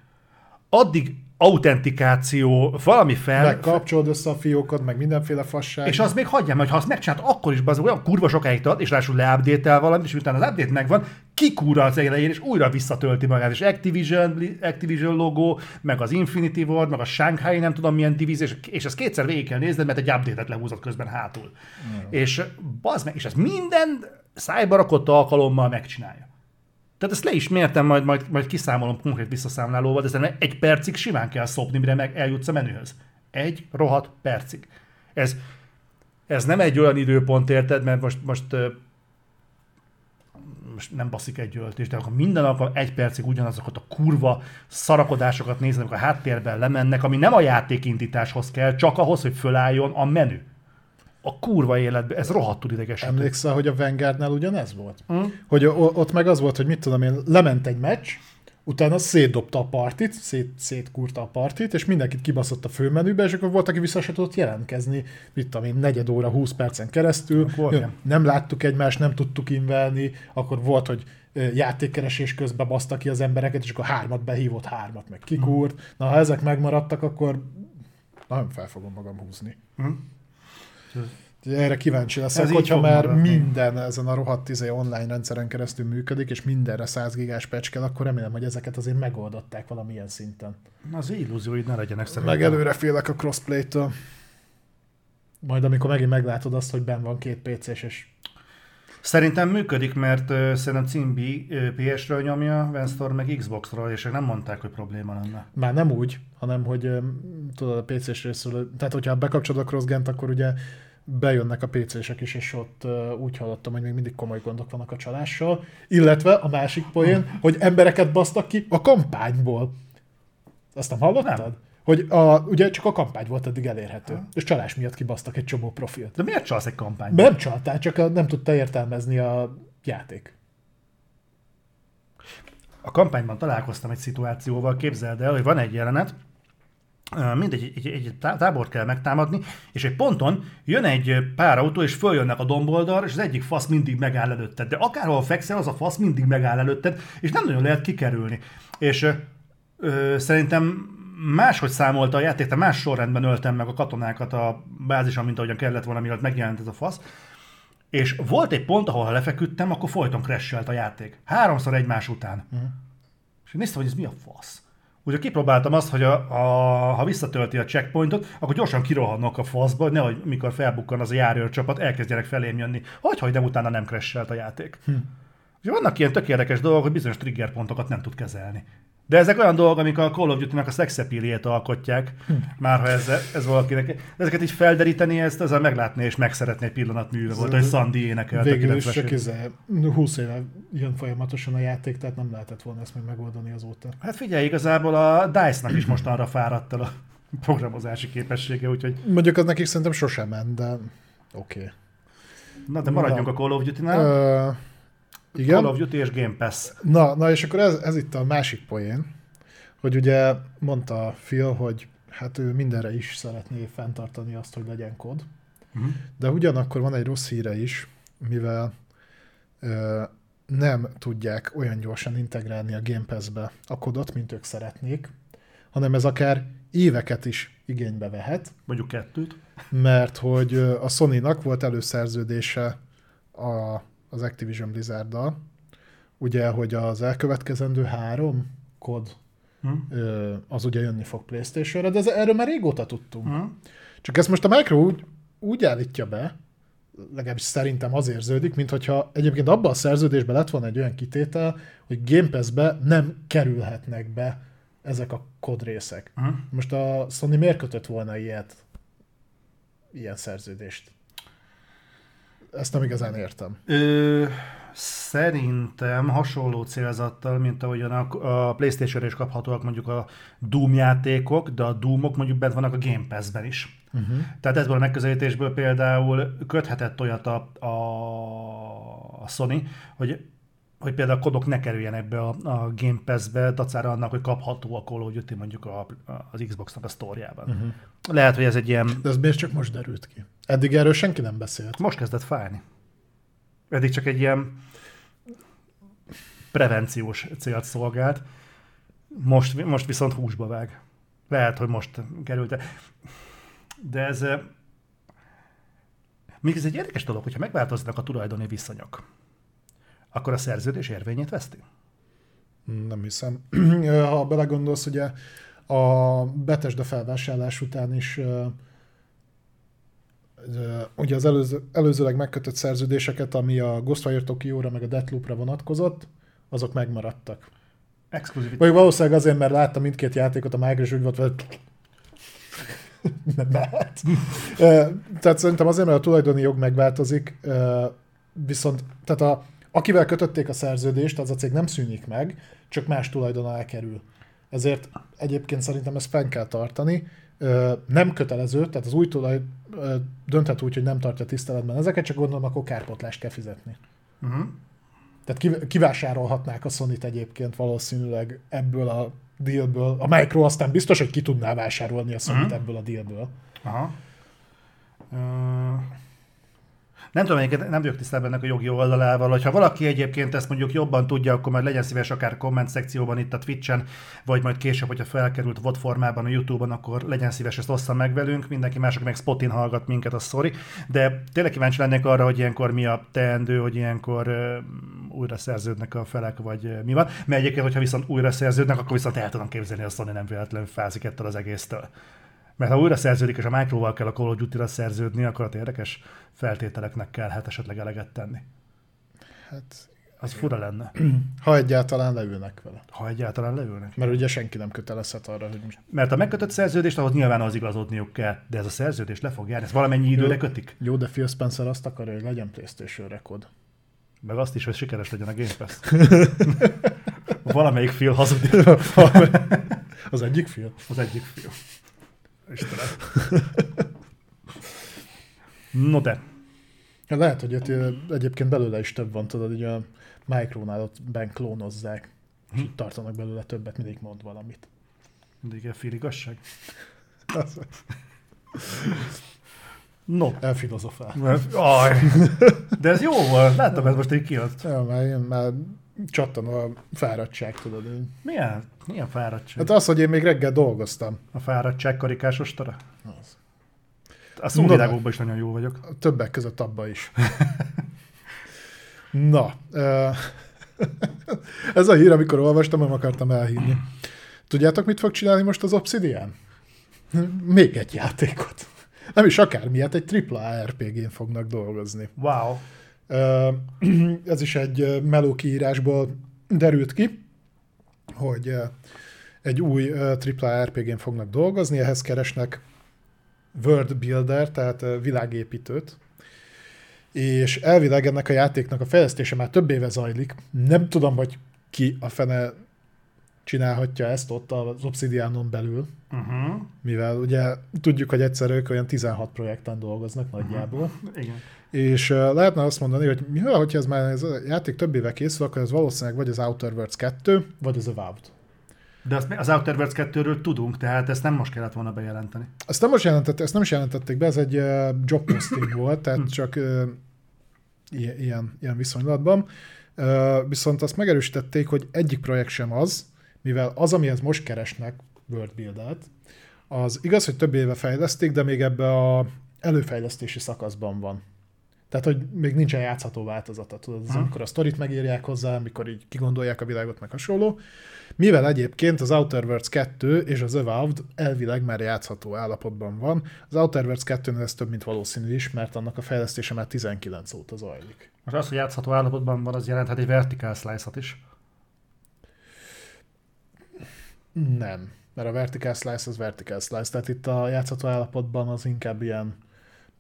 addig autentikáció, valami fel, Meg kapcsolod össze a fiókot, meg mindenféle fasság. és az még hagyjam, hogy ha azt megcsinálod, akkor is az olyan kurva sokáig tart, és ráadásul leupdate valamit, és utána az update megvan, kikúra az elején, és újra visszatölti magát, és Activision, Activision logó, meg az Infinity Ward, meg a Shanghai, nem tudom milyen divízió, és, és ezt kétszer végig kell nézned, mert egy update-et lehúzott közben hátul. Mm. És bazd meg, és ez minden szájbarakott alkalommal megcsinálja. Tehát ezt le is mértem, majd, majd, majd kiszámolom konkrét visszaszámlálóval, de szerintem egy percig simán kell szopni, mire meg eljutsz a menühöz. Egy rohadt percig. Ez, ez nem egy olyan időpont, érted, mert most, most, most nem baszik egy öltés, de akkor minden alkalom egy percig ugyanazokat a kurva szarakodásokat néznek, a háttérben lemennek, ami nem a játékindításhoz kell, csak ahhoz, hogy fölálljon a menü. A kurva életben, ez rohadtul idegesítő. Emlékszel, hogy a Vanguardnál ugyanez volt? Mm. Hogy ott meg az volt, hogy mit tudom én, lement egy meccs, utána szétdobta a partit, szét, szétkúrta a partit, és mindenkit kibaszott a főmenübe, és akkor volt, aki vissza se tudott jelentkezni, mit tudom én, negyed óra, 20 percen keresztül, ilyen. nem láttuk egymást, nem tudtuk invelni, akkor volt, hogy játékkeresés közben baszta ki az embereket, és akkor hármat behívott, hármat meg kikúrt. Na, ha ezek megmaradtak, akkor nagyon fel fogom magam húzni. Erre kíváncsi leszek, Ez hogyha már maradni. minden ezen a rohadt izé online rendszeren keresztül működik, és mindenre 100 gigás patch kell, akkor remélem, hogy ezeket azért megoldották valamilyen szinten. Az illúzióid ne legyenek szerintem. Meg előre félek a crossplay-től. Majd amikor megint meglátod azt, hogy ben van két PC-s, és Szerintem működik, mert uh, szerintem Cimbi uh, PS-ről nyomja, Venstor meg Xbox-ról, és nem mondták, hogy probléma lenne. már nem úgy, hanem hogy öm, tudod, a PC-s részről, tehát hogyha bekapcsolod a crossgen akkor ugye bejönnek a PC-sek is, és ott úgy hallottam, hogy még mindig komoly gondok vannak a csalással, illetve a másik poén, hogy embereket basztak ki a kampányból. Azt nem hallottad? Nem. Hogy a, ugye csak a kampány volt eddig elérhető, és csalás miatt kibasztak egy csomó profilt. De miért csalsz egy kampányban? Nem csaltál, csak a- nem tudta értelmezni a játék. A kampányban találkoztam egy szituációval, képzeld el, hogy van egy jelenet, mindegy, egy, egy, egy tá- tábort kell megtámadni, és egy ponton jön egy pár autó, és följönnek a domboldalra, és az egyik fasz mindig megáll előtted. De akárhol fekszel, az a fasz mindig megáll előtted, és nem nagyon lehet kikerülni. És ö, ö, szerintem máshogy számolta a játék, tehát más sorrendben öltem meg a katonákat a bázison, mint ahogyan kellett volna, miatt megjelent ez a fasz. És volt egy pont, ahol ha lefeküdtem, akkor folyton crashelt a játék. Háromszor egymás után. Uh-huh. És néztem, hogy ez mi a fasz. Úgyhogy kipróbáltam azt, hogy a, a, ha visszatölti a checkpointot, akkor gyorsan kirohannak a faszba, hogy nehogy mikor felbukkan az a járőr csapat, elkezdjenek felém jönni. Hogy, hogy de utána nem crashelt a játék. Hm. Úgyhogy vannak ilyen tök érdekes dolgok, hogy bizonyos trigger pontokat nem tud kezelni. De ezek olyan dolgok, amik a Call of Duty-nak a szexepiliét alkotják, Hm. már ha ez, ez valakinek. Ezeket így felderíteni, ezt ezzel meglátni és megszeretni egy pillanat műve volt, hogy Sandy énekelt. a Végül is 90-es csak izé, 20 éve jön folyamatosan a játék, tehát nem lehetett volna ezt még megoldani azóta. Hát figyelj, igazából a DICE-nak is mostanra fáradt el a programozási képessége, úgyhogy Mondjuk az nekik szerintem sosem ment, de oké. Okay. na de maradjunk Na. a Call of Duty-nál. Uh, igen. Call of Duty és Game Pass. Na, na, és akkor ez, ez itt a másik poén, hogy ugye mondta Phil, hogy hát ő mindenre is szeretné fenntartani azt, hogy legyen kod, Uh-huh. de ugyanakkor van egy rossz híre is, mivel ö, nem tudják olyan gyorsan integrálni a Game Pass-be a kodot, mint ők szeretnék, hanem ez akár éveket is igénybe vehet, Mondjuk kettőt. mert hogy a Sony-nak volt előszerződése a, az Activision Blizzard-dal, ugye, hogy az elkövetkezendő három kod Hm? ö, az ugye jönni fog Playstation-re, de ez, erről már régóta tudtunk. Hm? Csak ezt most a Micro úgy, úgy állítja be, legalábbis szerintem az érződik, mint hogyha egyébként abban a szerződésben lett volna egy olyan kitétel, hogy Game Pass-be nem kerülhetnek be ezek a kodrészek. Hm? Most a Sony miért kötött volna ilyet, ilyen szerződést? Ezt nem igazán értem. Ö, Szerintem hasonló célzattal, mint ahogyan a, a Playstation-re is kaphatóak mondjuk a Doom játékok, de a Doomok mondjuk bent vannak a Game Pass-ben is. Uh-huh. Tehát ebből a megközelítésből például köthetett olyat a, a, a Sony, hogy hogy például a kodok ne kerüljenek be a, a Game Pass-be, dacára annak, hogy kapható a Call of Duty mondjuk a, az Xbox-nak a sztorjában. Uh-huh. Lehet, hogy ez egy ilyen... De ez miért csak most derült ki? Eddig erről senki nem beszélt. Most kezdett fájni. Eddig csak egy ilyen prevenciós célt szolgált. Most, most viszont húsba vág. Lehet, hogy most került. De ez... Még ez egy érdekes dolog, hogyha megváltoznak a tulajdoni viszonyok akkor a szerződés érvényét veszti? Nem hiszem. Ha belegondolsz, ugye a Betesda felvásárlás után is ugye az előző, előzőleg megkötött szerződéseket, ami a Ghostwire Tokyo-ra meg a Deathloop-ra vonatkozott, azok megmaradtak. Exkluzivitás. Vagy valószínűleg azért, mert láttam mindkét játékot, a Microsoft úgy volt, hogy nem lehet. Tehát szerintem azért, mert a tulajdoni jog megváltozik, viszont tehát a, akivel kötötték a szerződést, az a cég nem szűnik meg, csak más tulajdon alá kerül. Ezért egyébként szerintem ezt fenn kell tartani. Nem kötelező, tehát az új tulaj dönthet úgy, hogy nem tartja tiszteletben ezeket, csak gondolom, akkor kárpotlást kell fizetni. Uh-huh. Tehát kivásárolhatnák a sony egyébként valószínűleg ebből a dealből. A Micro aztán biztos, hogy ki tudná vásárolni a sony uh-huh. ebből a dealből. Aha. Uh... Nem tudom, egyébként nem vagyok tisztában ennek a jogi oldalával, hogyha valaki egyébként ezt mondjuk jobban tudja, akkor majd legyen szíves akár komment szekcióban itt a Twitch-en, vagy majd később, hogyha felkerült VOD formában a YouTube-on, akkor legyen szíves, ezt ossza meg velünk, mindenki mások meg Spotin hallgat minket, a sorry. De tényleg kíváncsi lennék arra, hogy ilyenkor mi a teendő, hogy ilyenkor uh, újra szerződnek a felek, vagy uh, mi van. Mert egyébként, hogyha viszont újra szerződnek, akkor viszont el tudom képzelni, hogy a Sony nem véletlenül fázik ettől az egésztől. Mert ha újra szerződik, és a Microval kell a Call of Duty-ra szerződni, akkor ott érdekes feltételeknek kell hát esetleg eleget tenni. Hát az igen. fura lenne. Ha egyáltalán leülnek vele. Ha egyáltalán leülnek. Mert ugye senki nem kötelezhet arra, hogy most... Mert a megkötött szerződést, ahhoz nyilván az igazodniuk kell, de ez a szerződés le fog járni, ez valamennyi időre jó, kötik. Jó, de Phil Spencer azt akarja, hogy legyen PlayStation rekord. Meg azt is, hogy sikeres legyen a Game Pass. Valamelyik Phil hazudik. az egyik Phil? Az egyik Phil. Istenem. No de. Lehet, hogy ott egyébként belőle is több van, tudod, hogy a Micronál ott ben klónozzák, hm. és tartanak belőle többet, mindig mond valamit. Mindig féligasság? No. Elfilozofál. Aj. De ez jó volt. Láttam, ez most így kijött. Ja, már, én már csattan a fáradtság, tudod. Milyen? Milyen fáradtság? Hát az, hogy én még reggel dolgoztam. A fáradtság karikás ostora? Az. A szóvilágokban is nagyon jó vagyok. Többek között abba is. Na, ez a hír, amikor olvastam, nem akartam elhívni. Tudjátok, mit fog csinálni most az Obsidian? Még egy játékot. Nem is akármilyet, egy AAA RPG-n fognak dolgozni. Wow. Ez is egy meló kiírásból derült ki, hogy egy új AAA RPG-n fognak dolgozni, ehhez keresnek world builder, tehát világépítőt, és elvileg ennek a játéknak a fejlesztése már több éve zajlik. Nem tudom, hogy ki a fene csinálhatja ezt ott az Obsidianon belül, uh-huh. mivel ugye tudjuk, hogy egyszer ők olyan 16 projekten dolgoznak nagyjából. Uh-huh. Igen. És lehetne azt mondani, hogy mivel, hogyha ez már ez a játék több éve készül, akkor ez valószínűleg vagy az Outer Worlds 2, vagy az Avowed. De azt, az Outer Worlds 2-ről tudunk, tehát ezt nem most kellett volna bejelenteni. Ezt nem most jelentette, ezt nem is jelentették be, ez egy uh, job posting volt, tehát hm. csak uh, ilyen, ilyen viszonylatban. Uh, viszont azt megerősítették, hogy egyik projekt sem az, mivel az, amihez most keresnek World Build-et, az igaz, hogy több éve fejleszték, de még ebbe a előfejlesztési szakaszban van. Tehát, hogy még nincsen játszható változata, tudod, az, amikor a sztorit megírják hozzá, amikor így kigondolják a világot, meg hasonló. Mivel egyébként az Outer Worlds 2 és az Avowed elvileg már játszható állapotban van, az Outer Worlds 2 ez több, mint valószínű is, mert annak a fejlesztése már 19 óta zajlik. Most az, hogy játszható állapotban van, az jelenthet egy vertical slice is. Nem, mert a vertical slice az vertical slice, tehát itt a játszható állapotban az inkább ilyen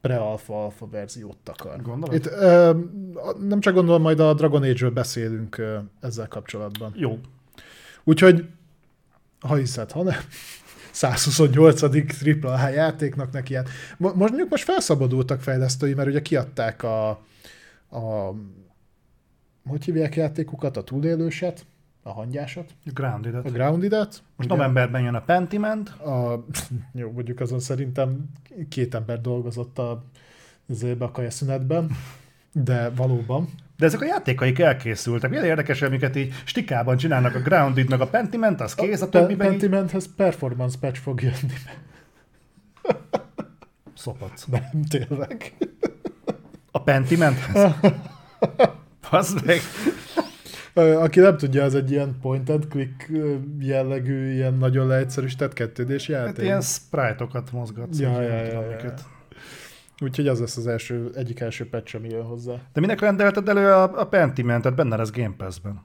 pre-alpha alpha verziót akar. Gondolod? Itt ö, nem csak gondolom, majd a Dragon Age-ről beszélünk ö, ezzel kapcsolatban. Jó. Úgyhogy, ha hiszed, ha nem, 128. AAA játéknak neki hát. Mondjuk most felszabadultak fejlesztői, mert ugye kiadták a, a hogy hívják játékukat, a túlélőset, a hangyásat, Grounded. a Grounded-et. Most ugye novemberben jön a Pentiment. A, jó, mondjuk azon szerintem két ember dolgozott a, azért a kajaszünetben, de valóban. De ezek a játékaik elkészültek. Milyen érdekes, amiket így stikában csinálnak a Grounded, a Pentiment, az kész, a többiben így Pentimenthez performance patch fog jönni. szopac. Nem, tényleg. A Pentimenthez? Az meg. Aki nem tudja, az egy ilyen point and click jellegű, ilyen nagyon leegyszerűsített kettődés Hát játék. ilyen sprite-okat mozgatsz. Ja, ja, ja, ja. Úgyhogy az lesz az első, egyik első patch, ami jön hozzá. De minek rendelted elő a, a Pentimentet? Benne lesz Game Pass-ben.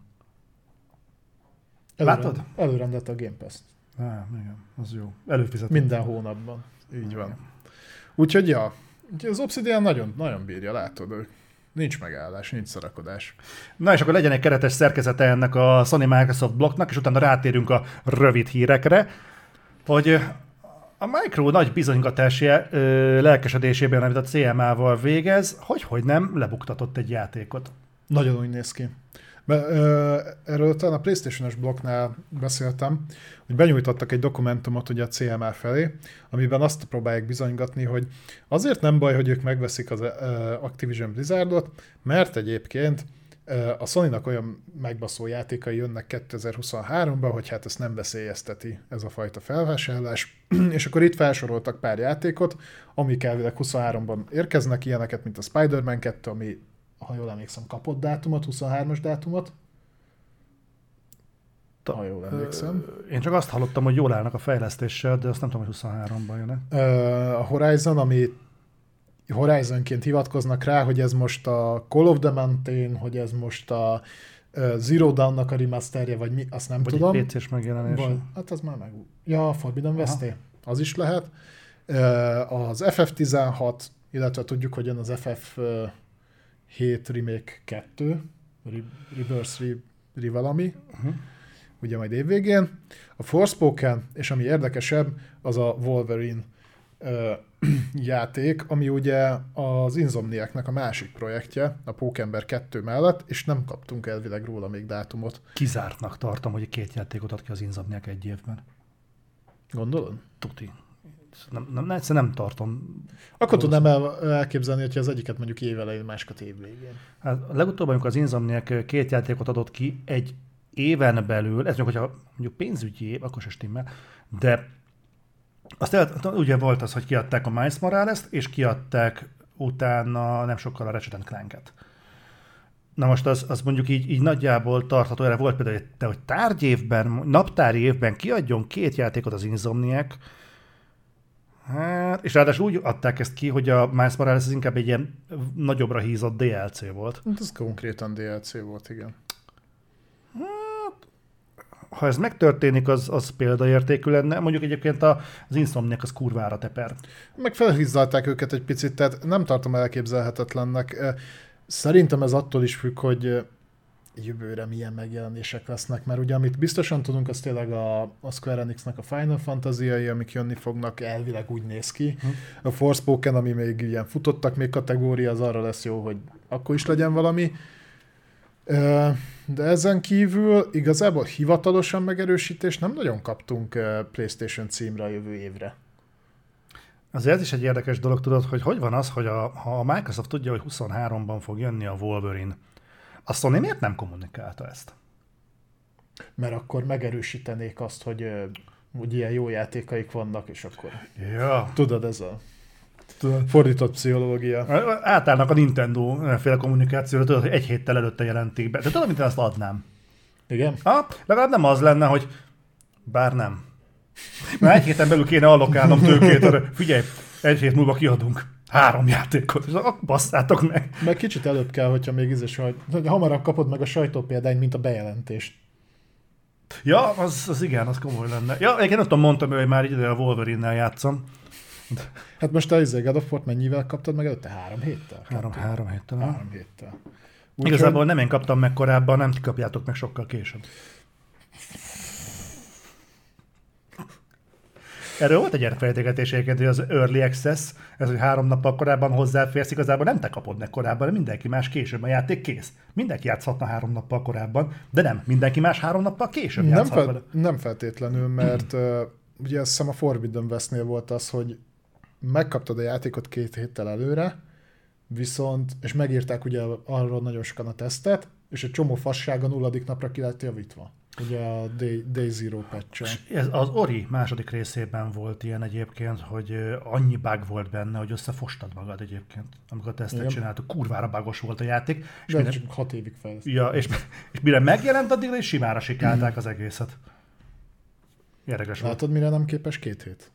Látod? Előrendelt a Game Pass. Á, igen, az jó. Előfizetett. Minden hónapban. Így van. Úgyhogy ja, az Obsidian nagyon, nagyon bírja, látod, ő. Nincs megállás, nincs szarakodás. Na és akkor legyen egy keretes szerkezete ennek a Sony Microsoft blokknak, és utána rátérünk a rövid hírekre, hogy a Micro nagy bizonygatási ö, lelkesedésében, amit a CMA-val végez, hogy hogy nem lebuktatott egy játékot. Nagyon úgy néz ki. Be, erről talán a PlayStation-es blokknál beszéltem, hogy benyújtottak egy dokumentumot ugye a CMA felé, amiben azt próbálják bizonygatni, hogy azért nem baj, hogy ők megveszik az Activision Blizzardot, mert egyébként a Sony-nak olyan megbaszó játékai jönnek 2023-ban, hogy hát ezt nem veszélyezteti ez a fajta felvásárlás, és akkor itt felsoroltak pár játékot, amik elvileg 23-ban érkeznek, ilyeneket, mint a Spider-Man 2, ami ha jól emlékszem, kapott dátumot, 23-as dátumot. Ha jól emlékszem. Én csak azt hallottam, hogy jól állnak a fejlesztéssel, de azt nem tudom, hogy 23-ban jön Ö, A Horizon, ami Horizonként hivatkoznak rá, hogy ez most a Call of the Mountain, hogy ez most a ö, Zero Dawn-nak a remasterje, vagy mi, azt nem Vagy tudom. egy PC-s megjelenés. Vagy, hát az már meg... Ja, a Forbidden West az is lehet. Ö, Az FF16, illetve tudjuk, hogy jön az FF7 Remake 2, Re- Reverse Re, Re valami, Uh-huh. ugye majd évvégén. A Forspoken, és ami érdekesebb, az a Wolverine ö, játék, ami ugye az Insomniaknak a másik projektje, a Pókember 2 mellett, és nem kaptunk elvileg róla még dátumot. Kizártnak tartom, hogy két játékot ad ki az Insomniac egy évben. Gondolod? Tuti. Nem, nem, nem, egyszerűen nem tartom. Akkor tudnám el, elképzelni, hogy az egyiket mondjuk év elején, másikat év végén. Hát legutóbb, amikor az Insomniac két játékot adott ki egy éven belül, ez mondjuk, hogyha mondjuk pénzügyi év, akkor se stimmel, de azt el, ugye volt az, hogy kiadták a Miles Morales-t, és kiadták utána nem sokkal a Ratchet Clank-et. Na most az, az mondjuk így, így nagyjából tartható, erre volt például, de hogy tárgyévben, naptári évben kiadjon két játékot az Insomniac, Hát, és ráadásul úgy adták ezt ki, hogy a Miles Morales az inkább egy ilyen nagyobbra hízott DLC volt. Hát ez konkrétan DLC volt, igen. Ha ez megtörténik, az, az példaértékű lenne. Mondjuk egyébként a- az Insomniac az kurvára teper. Meg felhizzalták őket egy picit, tehát nem tartom elképzelhetetlennek. Szerintem ez attól is függ, hogy jövőre milyen megjelenések lesznek, mert ugye amit biztosan tudunk, az tényleg a, a Square Enixnek a Final fantasy amik jönni fognak, elvileg úgy néz ki. Hm. A Forspoken, ami még ilyen futottak még kategória, az arra lesz jó, hogy akkor is legyen valami. De ezen kívül igazából hivatalosan megerősítés nem nagyon kaptunk PlayStation címre a jövő évre. Azért ez is egy érdekes dolog, tudod, hogy hogy van az, hogy a, ha a Microsoft tudja, hogy 23-ban fog jönni a Wolverine, a Sony miért nem kommunikálta ezt? mert akkor megerősítenék azt, hogy, ö, hogy ilyen jó játékaik vannak, és akkor Ja. tudod, ez a fordított pszichológia. Átállnak a Nintendo féle kommunikációra, tudod, hogy egy héttel előtte jelentik be. De tudod, mint én azt adnám. Igen? Ha, legalább nem az lenne, hogy bár nem. Már egy héten belül kéne allokálnom tőkét, arra, figyelj, egy hét múlva kiadunk három játékot, és akkor basszátok meg. Meg kicsit előbb kell, hogyha még ez is, hogy hogy hamarabb kapod meg a sajtópéldányt, mint a bejelentést. Ja, az, az igen, az komoly lenne. Ja, egyébként nem tudom, mondtam, hogy már ide a Wolverine-nel játszom. Hát most a izé, God of War mennyivel kaptad meg előtte? Három héttel? Három, három héttel. Három héttel. Úgy Igazából nem én kaptam meg korábban, nem ti kapjátok meg sokkal később. Erről volt egy egyébként, hogy az Early Access, ez, hogy három nappal korábban hozzáférsz, igazából nem te kapod meg korábban, mindenki más később. A játék kész. Mindenki játszhatna három nappal korábban, de nem. Mindenki más három nappal később nem, fel, nem feltétlenül, mert uh, ugye azt hiszem a Forbidden Westnél volt az, hogy megkaptad a játékot két héttel előre, viszont, és megírták ugye arról nagyon sokan a tesztet, és egy csomó fasság a nulladik napra ki lett javítva. Ugye a Day, Day Zero patch Ez az Ori második részében volt ilyen egyébként, hogy annyi bug volt benne, hogy összefostad magad egyébként, amikor tesztet Igen. csináltuk. Kurvára bugos volt a játék. És De mire... csak hat évig fejlesztett. Ja, és, és mire megjelent, addig is simára sikálták az egészet. Érdekes Látod, volt. mire nem képes két hét?